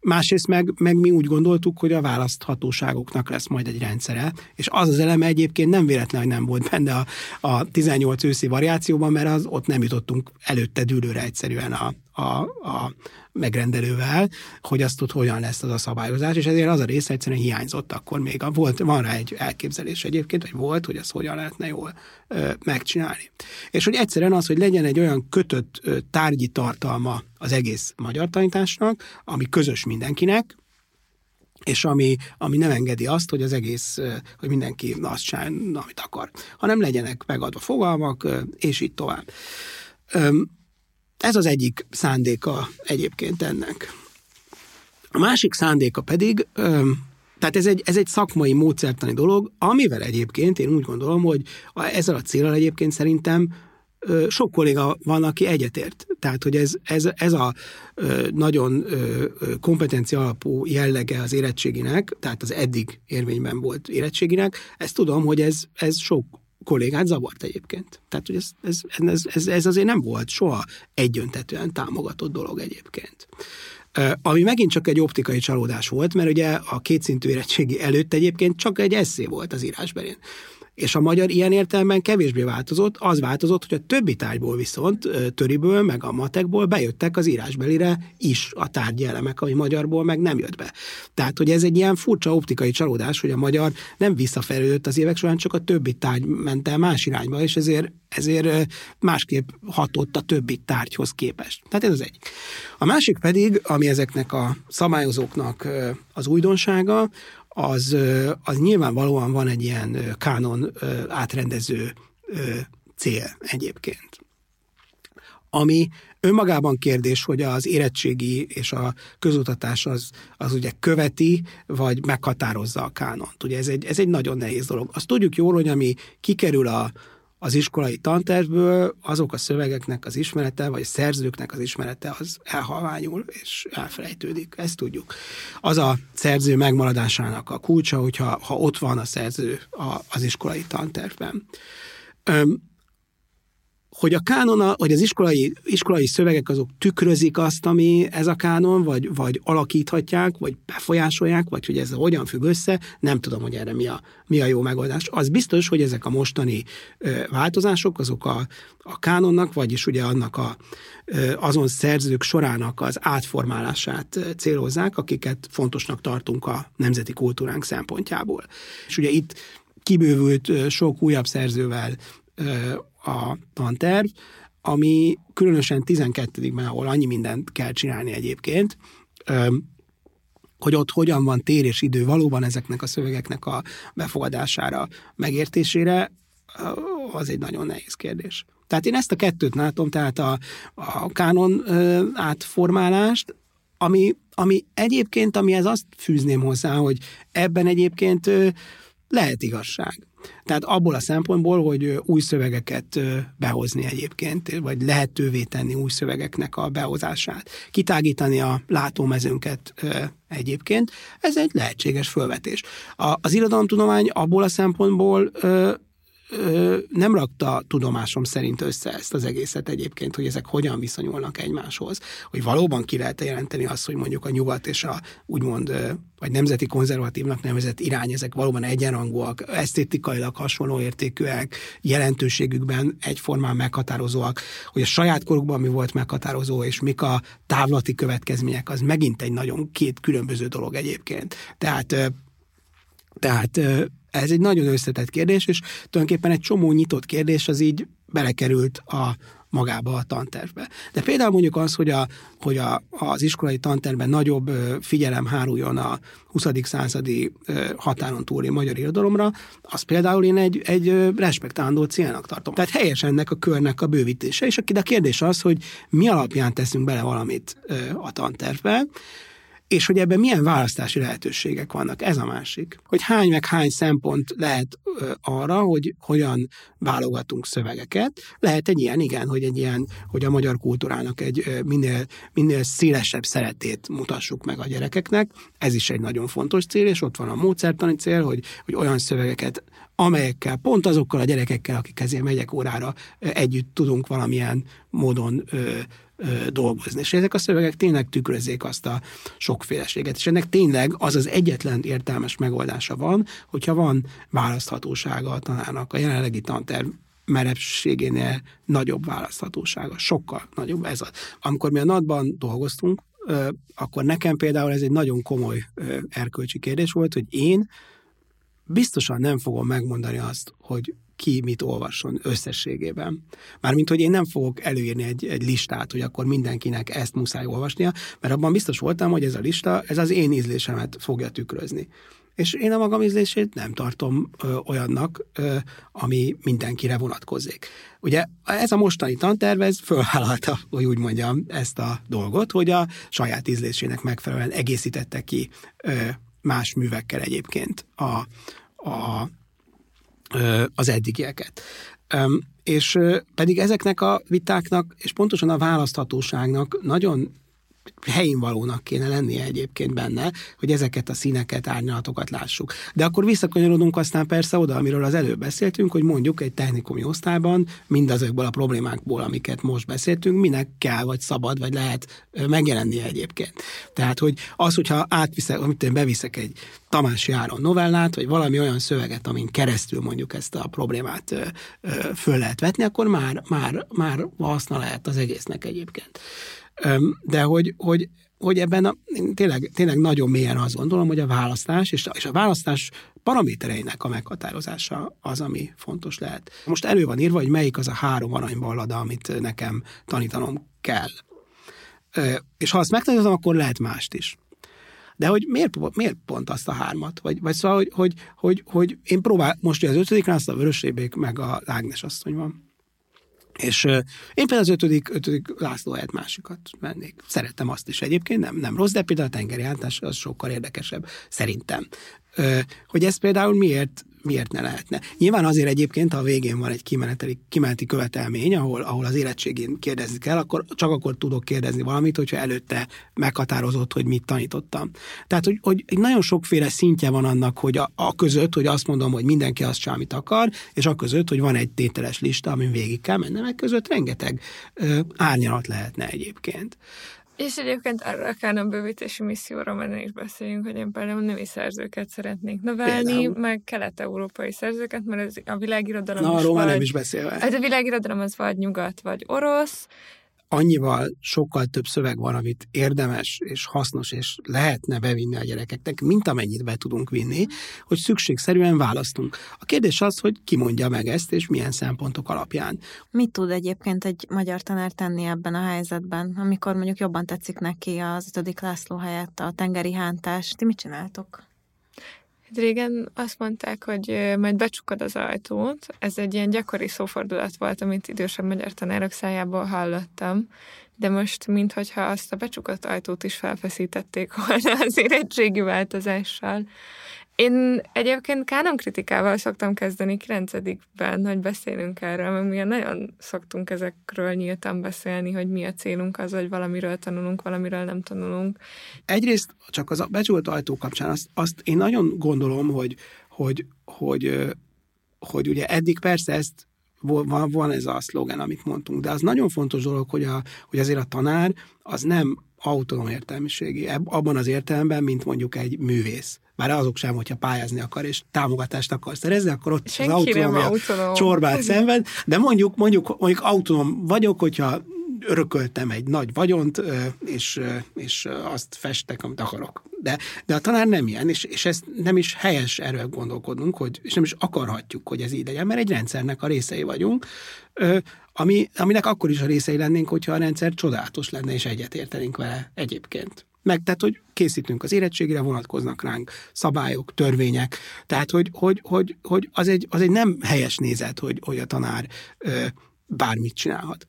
Másrészt meg, meg mi úgy gondoltuk, hogy a választhatóságoknak lesz majd egy rendszere, és az az eleme egyébként nem véletlen, hogy nem volt benne a, a 18 őszi variációban, mert az ott nem jutottunk előtte dűlőre egyszerűen a, a, a megrendelővel, hogy azt tud, hogyan lesz az a szabályozás, és ezért az a rész egyszerűen hiányzott akkor még. Volt, van rá egy elképzelés egyébként, hogy volt, hogy ezt hogyan lehetne jól ö, megcsinálni. És hogy egyszerűen az, hogy legyen egy olyan kötött ö, tárgyi tartalma az egész magyar tanításnak, ami közös mindenkinek, és ami, ami nem engedi azt, hogy az egész, hogy mindenki azt csinálja, amit akar, hanem legyenek megadva fogalmak, és így tovább. Ez az egyik szándéka egyébként ennek. A másik szándéka pedig, tehát ez egy, ez egy szakmai, módszertani dolog, amivel egyébként én úgy gondolom, hogy ezzel a célral egyébként szerintem sok kolléga van, aki egyetért. Tehát, hogy ez, ez, ez a nagyon kompetencia alapú jellege az érettséginek, tehát az eddig érvényben volt érettséginek, ezt tudom, hogy ez, ez sok kollégát zavart egyébként. Tehát, hogy ez, ez, ez, ez, ez azért nem volt soha egyöntetően támogatott dolog egyébként. Ami megint csak egy optikai csalódás volt, mert ugye a kétszintű érettségi előtt egyébként csak egy eszé volt az írásberén. És a magyar ilyen értelemben kevésbé változott, az változott, hogy a többi tárgyból viszont, töriből, meg a matekból bejöttek az írásbelire is a tárgyi elemek, ami magyarból meg nem jött be. Tehát, hogy ez egy ilyen furcsa optikai csalódás, hogy a magyar nem visszafejlődött az évek során, csak a többi tárgy ment el más irányba, és ezért, ezért másképp hatott a többi tárgyhoz képest. Tehát ez az egy. A másik pedig, ami ezeknek a szabályozóknak az újdonsága, az, az nyilvánvalóan van egy ilyen kánon átrendező cél egyébként. Ami önmagában kérdés, hogy az érettségi és a közutatás az, az ugye követi, vagy meghatározza a kánont. Ugye ez egy, ez egy nagyon nehéz dolog. Azt tudjuk jól, hogy ami kikerül a, az iskolai tantervből azok a szövegeknek az ismerete, vagy a szerzőknek az ismerete az elhalványul és elfelejtődik. Ezt tudjuk. Az a szerző megmaradásának a kulcsa, hogyha ha ott van a szerző a, az iskolai tantervben. Öm, hogy a kánon, vagy az iskolai, iskolai szövegek azok tükrözik azt, ami ez a kánon, vagy, vagy alakíthatják, vagy befolyásolják, vagy hogy ez hogyan függ össze, nem tudom, hogy erre mi a, mi a jó megoldás. Az biztos, hogy ezek a mostani ö, változások, azok a, a kánonnak, vagyis ugye annak a, ö, azon szerzők sorának az átformálását célozzák, akiket fontosnak tartunk a nemzeti kultúránk szempontjából. És ugye itt kibővült sok újabb szerzővel a tanterv, ami különösen 12-ben, ahol annyi mindent kell csinálni egyébként, hogy ott hogyan van tér és idő valóban ezeknek a szövegeknek a befogadására, megértésére, az egy nagyon nehéz kérdés. Tehát én ezt a kettőt látom, tehát a, a kánon átformálást, ami, ami egyébként, amihez azt fűzném hozzá, hogy ebben egyébként lehet igazság. Tehát abból a szempontból, hogy új szövegeket behozni egyébként, vagy lehetővé tenni új szövegeknek a behozását, kitágítani a látómezőnket egyébként, ez egy lehetséges fölvetés. Az irodalomtudomány abból a szempontból ö, nem rakta tudomásom szerint össze ezt az egészet egyébként, hogy ezek hogyan viszonyulnak egymáshoz, hogy valóban ki lehet jelenteni azt, hogy mondjuk a nyugat és a úgymond vagy nemzeti konzervatívnak nevezett irány, ezek valóban egyenrangúak, esztétikailag hasonló értékűek, jelentőségükben egyformán meghatározóak, hogy a saját korukban mi volt meghatározó, és mik a távlati következmények, az megint egy nagyon két különböző dolog egyébként. Tehát tehát ez egy nagyon összetett kérdés, és tulajdonképpen egy csomó nyitott kérdés az így belekerült a magába a tantervbe. De például mondjuk az, hogy, a, hogy a, az iskolai tantervben nagyobb figyelem háruljon a 20. századi határon túli magyar irodalomra, az például én egy, egy respektálandó célnak tartom. Tehát helyes ennek a körnek a bővítése, és a kérdés az, hogy mi alapján teszünk bele valamit a tantervbe, és hogy ebben milyen választási lehetőségek vannak, ez a másik. Hogy hány meg hány szempont lehet arra, hogy hogyan válogatunk szövegeket. Lehet egy ilyen, igen, hogy egy ilyen, hogy a magyar kultúrának egy minél, minél szélesebb szeretét mutassuk meg a gyerekeknek. Ez is egy nagyon fontos cél, és ott van a módszertani cél, hogy, hogy olyan szövegeket amelyekkel, pont azokkal a gyerekekkel, akik ezért megyek órára, együtt tudunk valamilyen módon ö, dolgozni. És ezek a szövegek tényleg tükrözzék azt a sokféleséget. És ennek tényleg az az egyetlen értelmes megoldása van, hogyha van választhatósága a tanárnak. A jelenlegi tanterv merevségénél nagyobb választhatósága, sokkal nagyobb ez az. Amikor mi a NAD-ban dolgoztunk, akkor nekem például ez egy nagyon komoly erkölcsi kérdés volt, hogy én biztosan nem fogom megmondani azt, hogy ki mit olvasson összességében. Mármint, hogy én nem fogok előírni egy, egy listát, hogy akkor mindenkinek ezt muszáj olvasnia, mert abban biztos voltam, hogy ez a lista, ez az én ízlésemet fogja tükrözni. És én a magam ízlését nem tartom ö, olyannak, ö, ami mindenkire vonatkozik. Ugye ez a mostani tanterv, ez fölvállalta, hogy úgy mondjam, ezt a dolgot, hogy a saját ízlésének megfelelően egészítette ki ö, más művekkel egyébként a, a, az eddigieket. És pedig ezeknek a vitáknak, és pontosan a választhatóságnak nagyon helyén valónak kéne lennie egyébként benne, hogy ezeket a színeket, árnyalatokat lássuk. De akkor visszakanyarodunk aztán persze oda, amiről az előbb beszéltünk, hogy mondjuk egy technikumi osztályban mindazokból a problémákból, amiket most beszéltünk, minek kell, vagy szabad, vagy lehet megjelennie egyébként. Tehát, hogy az, hogyha átviszek, amit én beviszek egy Tamás Járon novellát, vagy valami olyan szöveget, amin keresztül mondjuk ezt a problémát föl lehet vetni, akkor már, már, már haszna lehet az egésznek egyébként. De hogy, hogy, hogy ebben a, tényleg, tényleg nagyon mélyen azt gondolom, hogy a választás és a, és a választás paramétereinek a meghatározása az, ami fontos lehet. Most elő van írva, hogy melyik az a három aranyballada, amit nekem tanítanom kell. És ha azt megtanítom, akkor lehet mást is. De hogy miért, miért pont azt a hármat? Vagy, vagy szóval, hogy, hogy, hogy, hogy én próbál, most az ötödikre azt a Vörösébék meg a Lágnes asszony van. És uh, én például az ötödik, ötödik László helyett másikat mennék. Szerettem azt is egyébként, nem, nem rossz, de például a tengeri az sokkal érdekesebb, szerintem. Uh, hogy ez például miért miért ne lehetne. Nyilván azért egyébként, ha a végén van egy kimeneti, kimeneti követelmény, ahol, ahol az érettségén kérdezni kell, akkor csak akkor tudok kérdezni valamit, hogyha előtte meghatározott, hogy mit tanítottam. Tehát, hogy, hogy nagyon sokféle szintje van annak, hogy a, a között, hogy azt mondom, hogy mindenki azt sem, amit akar, és a között, hogy van egy tételes lista, amin végig kell mennem, meg között rengeteg ö, árnyalat lehetne egyébként. És egyébként arra a kánon bővítési misszióra menni is beszéljünk, hogy én például női szerzőket szeretnék növelni, például. meg kelet-európai szerzőket, mert ez a világirodalom Na, arról vagy, nem is beszélve. Ez a világirodalom az vagy nyugat, vagy orosz, annyival sokkal több szöveg van, amit érdemes és hasznos és lehetne bevinni a gyerekeknek, mint amennyit be tudunk vinni, hogy szükségszerűen választunk. A kérdés az, hogy ki mondja meg ezt, és milyen szempontok alapján. Mit tud egyébként egy magyar tanár tenni ebben a helyzetben, amikor mondjuk jobban tetszik neki az ötödik László helyett a tengeri hántás? Ti mit csináltok? Régen azt mondták, hogy majd becsukod az ajtót. Ez egy ilyen gyakori szófordulat volt, amit idősebb magyar tanárok szájából hallottam, de most, minthogyha azt a becsukott ajtót is felfeszítették volna [LAUGHS] az érettségi változással. Én egyébként kánon kritikával szoktam kezdeni 9 hogy beszélünk erről, mert mi nagyon szoktunk ezekről nyíltan beszélni, hogy mi a célunk az, hogy valamiről tanulunk, valamiről nem tanulunk. Egyrészt csak az a becsült ajtó kapcsán azt, azt én nagyon gondolom, hogy, hogy, hogy, hogy ugye eddig persze ezt van, van ez a szlogen, amit mondtunk, de az nagyon fontos dolog, hogy, a, hogy azért a tanár az nem autonóm értelmiségi, abban az értelemben, mint mondjuk egy művész. Bár azok sem, hogyha pályázni akar és támogatást akar szerezni, akkor ott Senki az autonómia csorbát szenved, de mondjuk, mondjuk, mondjuk autonóm vagyok, hogyha örököltem egy nagy vagyont, és, és azt festek, amit akarok. De, de a tanár nem ilyen, és, és ez nem is helyes erről gondolkodnunk, hogy, és nem is akarhatjuk, hogy ez így legyen, mert egy rendszernek a részei vagyunk, ami, aminek akkor is a részei lennénk, hogyha a rendszer csodálatos lenne, és egyetértenénk vele egyébként. Meg tehát, hogy készítünk az érettségére, vonatkoznak ránk szabályok, törvények, tehát, hogy, hogy, hogy, hogy az, egy, az egy nem helyes nézet, hogy, hogy a tanár ö, bármit csinálhat.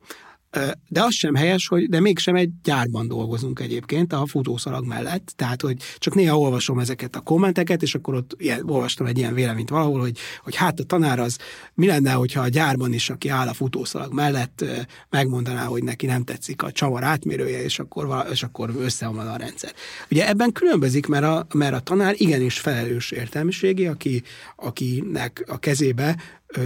De az sem helyes, hogy de mégsem egy gyárban dolgozunk egyébként a futószalag mellett, tehát hogy csak néha olvasom ezeket a kommenteket, és akkor ott ilyen, olvastam egy ilyen véleményt valahol, hogy, hogy hát a tanár az mi lenne, hogyha a gyárban is, aki áll a futószalag mellett, megmondaná, hogy neki nem tetszik a csavar átmérője, és akkor, és akkor összeomlan a rendszer. Ugye ebben különbözik, mert a, mert a tanár igenis felelős értelmiségi, aki, akinek a kezébe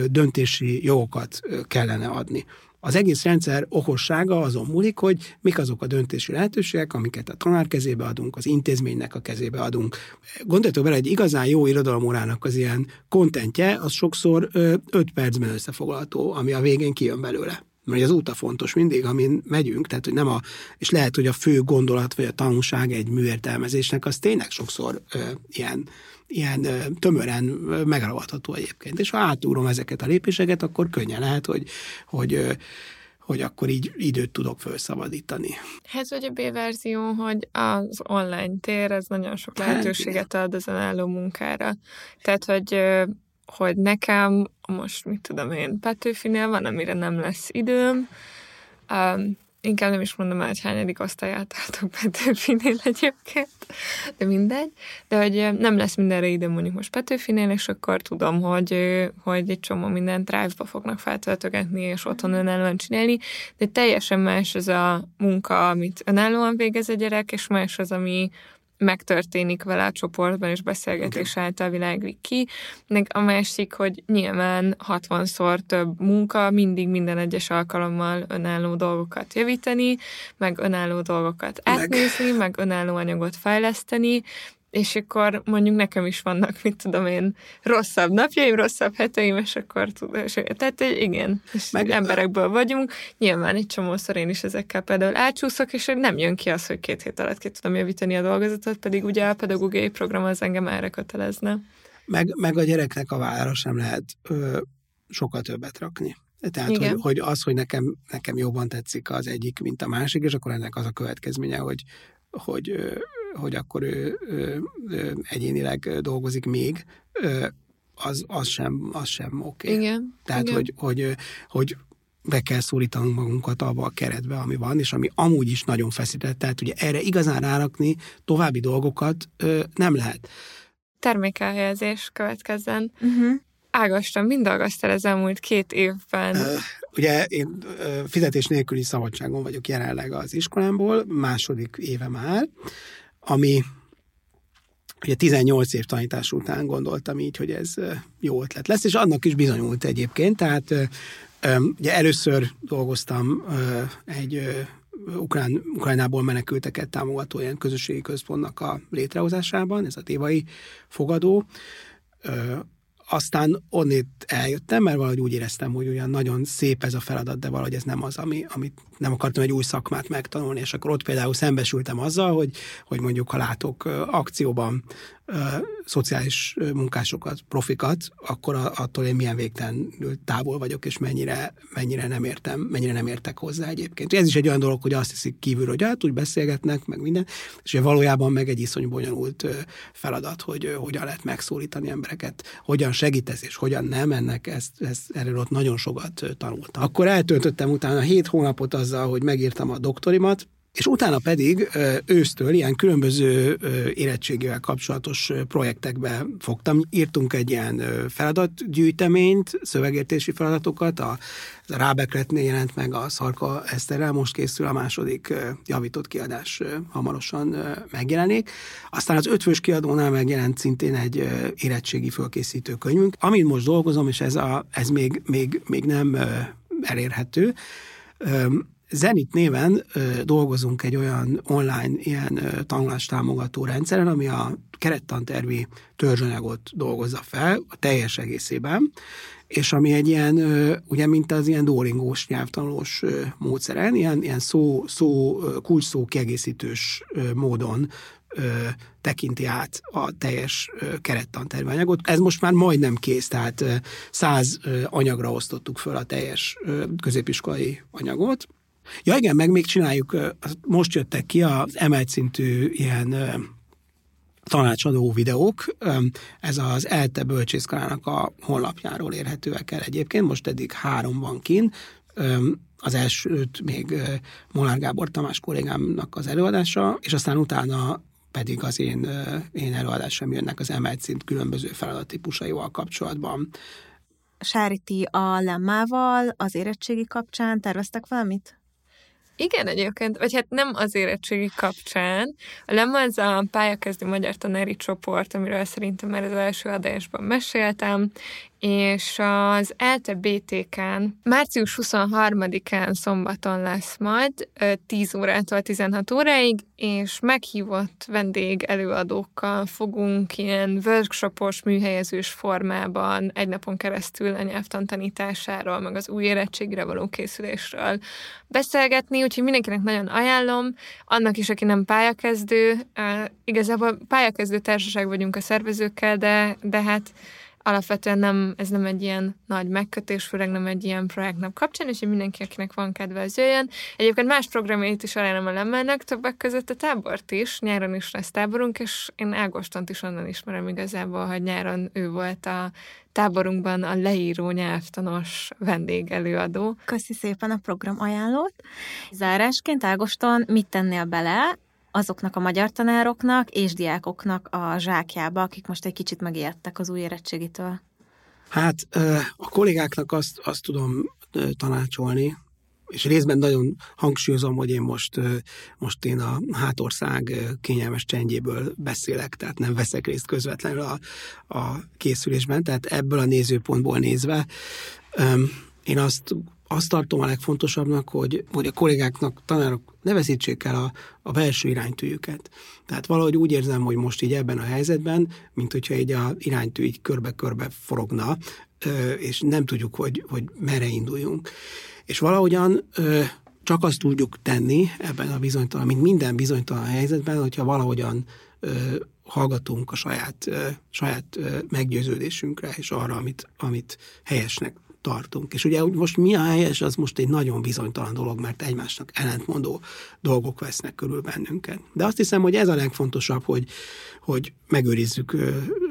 döntési jogokat kellene adni. Az egész rendszer okossága azon múlik, hogy mik azok a döntési lehetőségek, amiket a tanár kezébe adunk, az intézménynek a kezébe adunk. Gondoljatok bele, egy igazán jó irodalomórának az ilyen kontentje, az sokszor öt percben összefoglalható, ami a végén kijön belőle mert az út a fontos mindig, amin megyünk, tehát hogy nem a, és lehet, hogy a fő gondolat vagy a tanulság egy műértelmezésnek az tényleg sokszor ö, ilyen ilyen tömören megragadható egyébként. És ha átúrom ezeket a lépéseket, akkor könnyen lehet, hogy, hogy hogy akkor így időt tudok felszabadítani. Ez vagy a B-verzió, hogy az online tér, ez nagyon sok hát, lehetőséget ad az önálló munkára. Tehát, hogy hogy nekem most, mit tudom én, Petőfinél van, amire nem lesz időm, um, inkább nem is mondom el, hogy hányadik osztályát álltok Petőfinél egyébként, de mindegy, de hogy nem lesz mindenre ide mondjuk most Petőfinél, és akkor tudom, hogy, hogy egy csomó mindent drive-ba fognak feltöltögetni, és otthon önállóan csinálni, de teljesen más az a munka, amit önállóan végez a gyerek, és más az, ami megtörténik vele a csoportban, és beszélgetés okay. által világlik ki. Meg a másik, hogy nyilván 60-szor több munka, mindig minden egyes alkalommal önálló dolgokat javítani, meg önálló dolgokat átnézni, meg, meg önálló anyagot fejleszteni, és akkor mondjuk nekem is vannak, mit tudom én, rosszabb napjaim, rosszabb heteim, és akkor és, tehát igen, és Meg, emberekből vagyunk, nyilván egy csomószor én is ezekkel például elcsúszok, és nem jön ki az, hogy két hét alatt ki tudom javítani a dolgozatot, pedig ugye a pedagógiai program az engem erre kötelezne. Meg, meg a gyereknek a vállára sem lehet ö, sokkal többet rakni. Tehát, hogy, hogy az, hogy nekem, nekem jobban tetszik az egyik, mint a másik, és akkor ennek az a következménye, hogy, hogy hogy akkor ő, ő, ő egyénileg dolgozik még, az, az sem, az sem oké. Okay. Igen. Tehát, Igen. Hogy, hogy, hogy be kell szólítanunk magunkat abba a keretbe, ami van, és ami amúgy is nagyon feszített. Tehát ugye erre igazán rárakni további dolgokat ö, nem lehet. Termékelhelyezés következzen. Uh-huh. Ágastam, mind aggasztal az elmúlt két évben. Uh, ugye én uh, fizetés nélküli szabadságon vagyok jelenleg az iskolámból, második éve már, ami ugye 18 év tanítás után gondoltam így, hogy ez jó ötlet lesz, és annak is bizonyult egyébként, tehát ugye először dolgoztam egy Ukrán, Ukrajnából menekülteket támogató ilyen közösségi központnak a létrehozásában, ez a tévai fogadó, aztán onnét eljöttem, mert valahogy úgy éreztem, hogy olyan nagyon szép ez a feladat, de valahogy ez nem az, ami, amit nem akartam egy új szakmát megtanulni, és akkor ott például szembesültem azzal, hogy, hogy mondjuk ha látok akcióban szociális munkásokat, profikat, akkor attól én milyen végtelenül távol vagyok, és mennyire, mennyire nem értem, mennyire nem értek hozzá egyébként. Ez is egy olyan dolog, hogy azt hiszik kívül, hogy hát úgy beszélgetnek, meg minden, és valójában meg egy iszony bonyolult feladat, hogy hogyan lehet megszólítani embereket, hogyan segítesz, és hogyan nem, ennek ezt, ezt, erről ott nagyon sokat tanultam. Akkor eltöltöttem utána hét hónapot azzal, hogy megírtam a doktorimat, és utána pedig ősztől ilyen különböző érettségével kapcsolatos projektekbe fogtam. Írtunk egy ilyen feladatgyűjteményt, szövegértési feladatokat, a, a Rábekletnél jelent meg a Szarka Eszterrel, most készül a második javított kiadás hamarosan megjelenik. Aztán az ötvös kiadónál megjelent szintén egy érettségi fölkészítő könyvünk, amin most dolgozom, és ez, a, ez még, még, még nem elérhető, Zenit néven dolgozunk egy olyan online ilyen ö, támogató rendszeren, ami a kerettantervi törzsanyagot dolgozza fel a teljes egészében, és ami egy ilyen, ugye mint az ilyen duolingós nyelvtanulós módszeren, ilyen, ilyen szó, szó, kulcs szó kiegészítős módon tekinti át a teljes kerettantervi anyagot. Ez most már majdnem kész, tehát száz anyagra osztottuk föl a teljes középiskolai anyagot, Ja igen, meg még csináljuk, most jöttek ki az emelt szintű ilyen tanácsadó videók. Ez az ELTE bölcsészkarának a honlapjáról érhetőek el egyébként, most eddig három van kin. Az elsőt még Molár Gábor Tamás kollégámnak az előadása, és aztán utána pedig az én, én előadásom jönnek az emelt szint különböző feladattípusaival kapcsolatban. Sáriti a lemmával az érettségi kapcsán terveztek valamit? Igen, egyébként, vagy hát nem az érettségi kapcsán. A Lemma ez a pályakezdő magyar tanári csoport, amiről szerintem már az első adásban meséltem, és az ELTE BTK-n március 23-án szombaton lesz majd 10 órától 16 óráig, és meghívott vendég előadókkal fogunk ilyen workshopos, műhelyezős formában egy napon keresztül a nyelvtan tanításáról, meg az új érettségre való készülésről beszélgetni, úgyhogy mindenkinek nagyon ajánlom, annak is, aki nem pályakezdő, igazából pályakezdő társaság vagyunk a szervezőkkel, de, de hát alapvetően nem, ez nem egy ilyen nagy megkötés, főleg nem egy ilyen projektnap kapcsán, és mindenki, akinek van kedve, az jöjjön. Egyébként más programjait is ajánlom a lemennek, többek között a tábort is, nyáron is lesz táborunk, és én Ágostant is onnan ismerem igazából, hogy nyáron ő volt a táborunkban a leíró nyelvtanos vendégelőadó. Köszi szépen a program ajánlót. Zárásként Ágoston mit tennél bele azoknak a magyar tanároknak és diákoknak a zsákjába, akik most egy kicsit megijedtek az új érettségitől? Hát a kollégáknak azt, azt tudom tanácsolni, és részben nagyon hangsúlyozom, hogy én most, most én a hátország kényelmes csendjéből beszélek, tehát nem veszek részt közvetlenül a, a készülésben, tehát ebből a nézőpontból nézve én azt azt tartom a legfontosabbnak, hogy, hogy a kollégáknak, tanárok ne veszítsék el a, a belső iránytűjüket. Tehát valahogy úgy érzem, hogy most így ebben a helyzetben, mint hogyha így a iránytű így körbe-körbe forogna, és nem tudjuk, hogy, hogy merre induljunk. És valahogyan csak azt tudjuk tenni ebben a bizonytalan, mint minden bizonytalan helyzetben, hogyha valahogyan hallgatunk a saját, saját meggyőződésünkre, és arra, amit, amit helyesnek tartunk. És ugye most mi a helyes, az most egy nagyon bizonytalan dolog, mert egymásnak ellentmondó dolgok vesznek körül bennünket. De azt hiszem, hogy ez a legfontosabb, hogy, hogy megőrizzük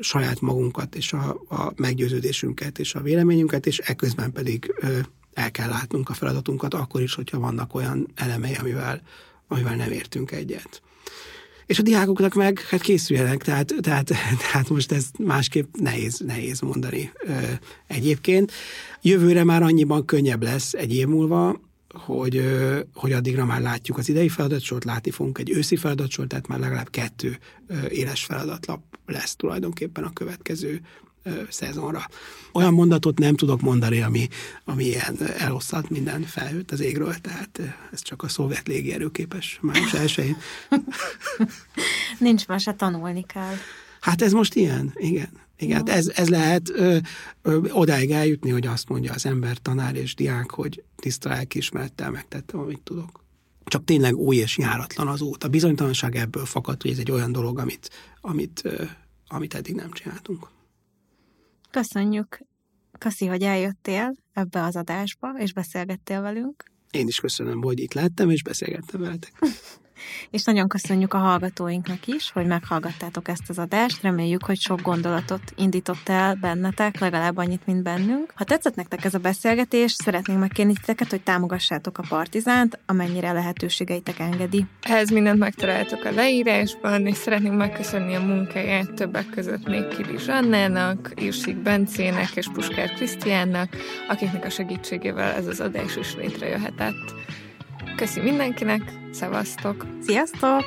saját magunkat, és a, a meggyőződésünket, és a véleményünket, és ekközben pedig el kell látnunk a feladatunkat, akkor is, hogyha vannak olyan elemei, amivel, amivel nem értünk egyet és a diákoknak meg hát készüljenek, tehát, tehát, [LAUGHS] tehát most ez másképp nehéz, nehéz mondani egyébként. Jövőre már annyiban könnyebb lesz egy év múlva, hogy, hogy addigra már látjuk az idei feladatsort, látni fogunk egy őszi feladatsort, tehát már legalább kettő éles feladatlap lesz tulajdonképpen a következő szezonra. Olyan mondatot nem tudok mondani, ami, ami ilyen elosztat minden felhőt az égről, tehát ez csak a szovjet légierő képes május elsőjén. [LAUGHS] Nincs más, se tanulni kell. Hát ez most ilyen, igen. Igen, hát ez, ez lehet ö, ö, odáig eljutni, hogy azt mondja az ember, tanár és diák, hogy tiszta lelkiismerettel megtettem, amit tudok. Csak tényleg új és járatlan az út. A bizonytalanság ebből fakad, hogy ez egy olyan dolog, amit, amit, ö, amit eddig nem csináltunk. Köszönjük, Kaszi, hogy eljöttél ebbe az adásba, és beszélgettél velünk. Én is köszönöm, hogy itt lettem, és beszélgettem veletek. [LAUGHS] és nagyon köszönjük a hallgatóinknak is, hogy meghallgattátok ezt az adást. Reméljük, hogy sok gondolatot indított el bennetek, legalább annyit, mint bennünk. Ha tetszett nektek ez a beszélgetés, szeretnénk megkérni titeket, hogy támogassátok a Partizánt, amennyire lehetőségeitek engedi. Ehhez mindent megtaláltok a leírásban, és szeretnénk megköszönni a munkáját többek között még Kiri Zsannának, Irsik Bencének és Puskár Krisztiánnak, akiknek a segítségével ez az adás is létrejöhetett. Köszi mindenkinek, szevasztok! Sziasztok!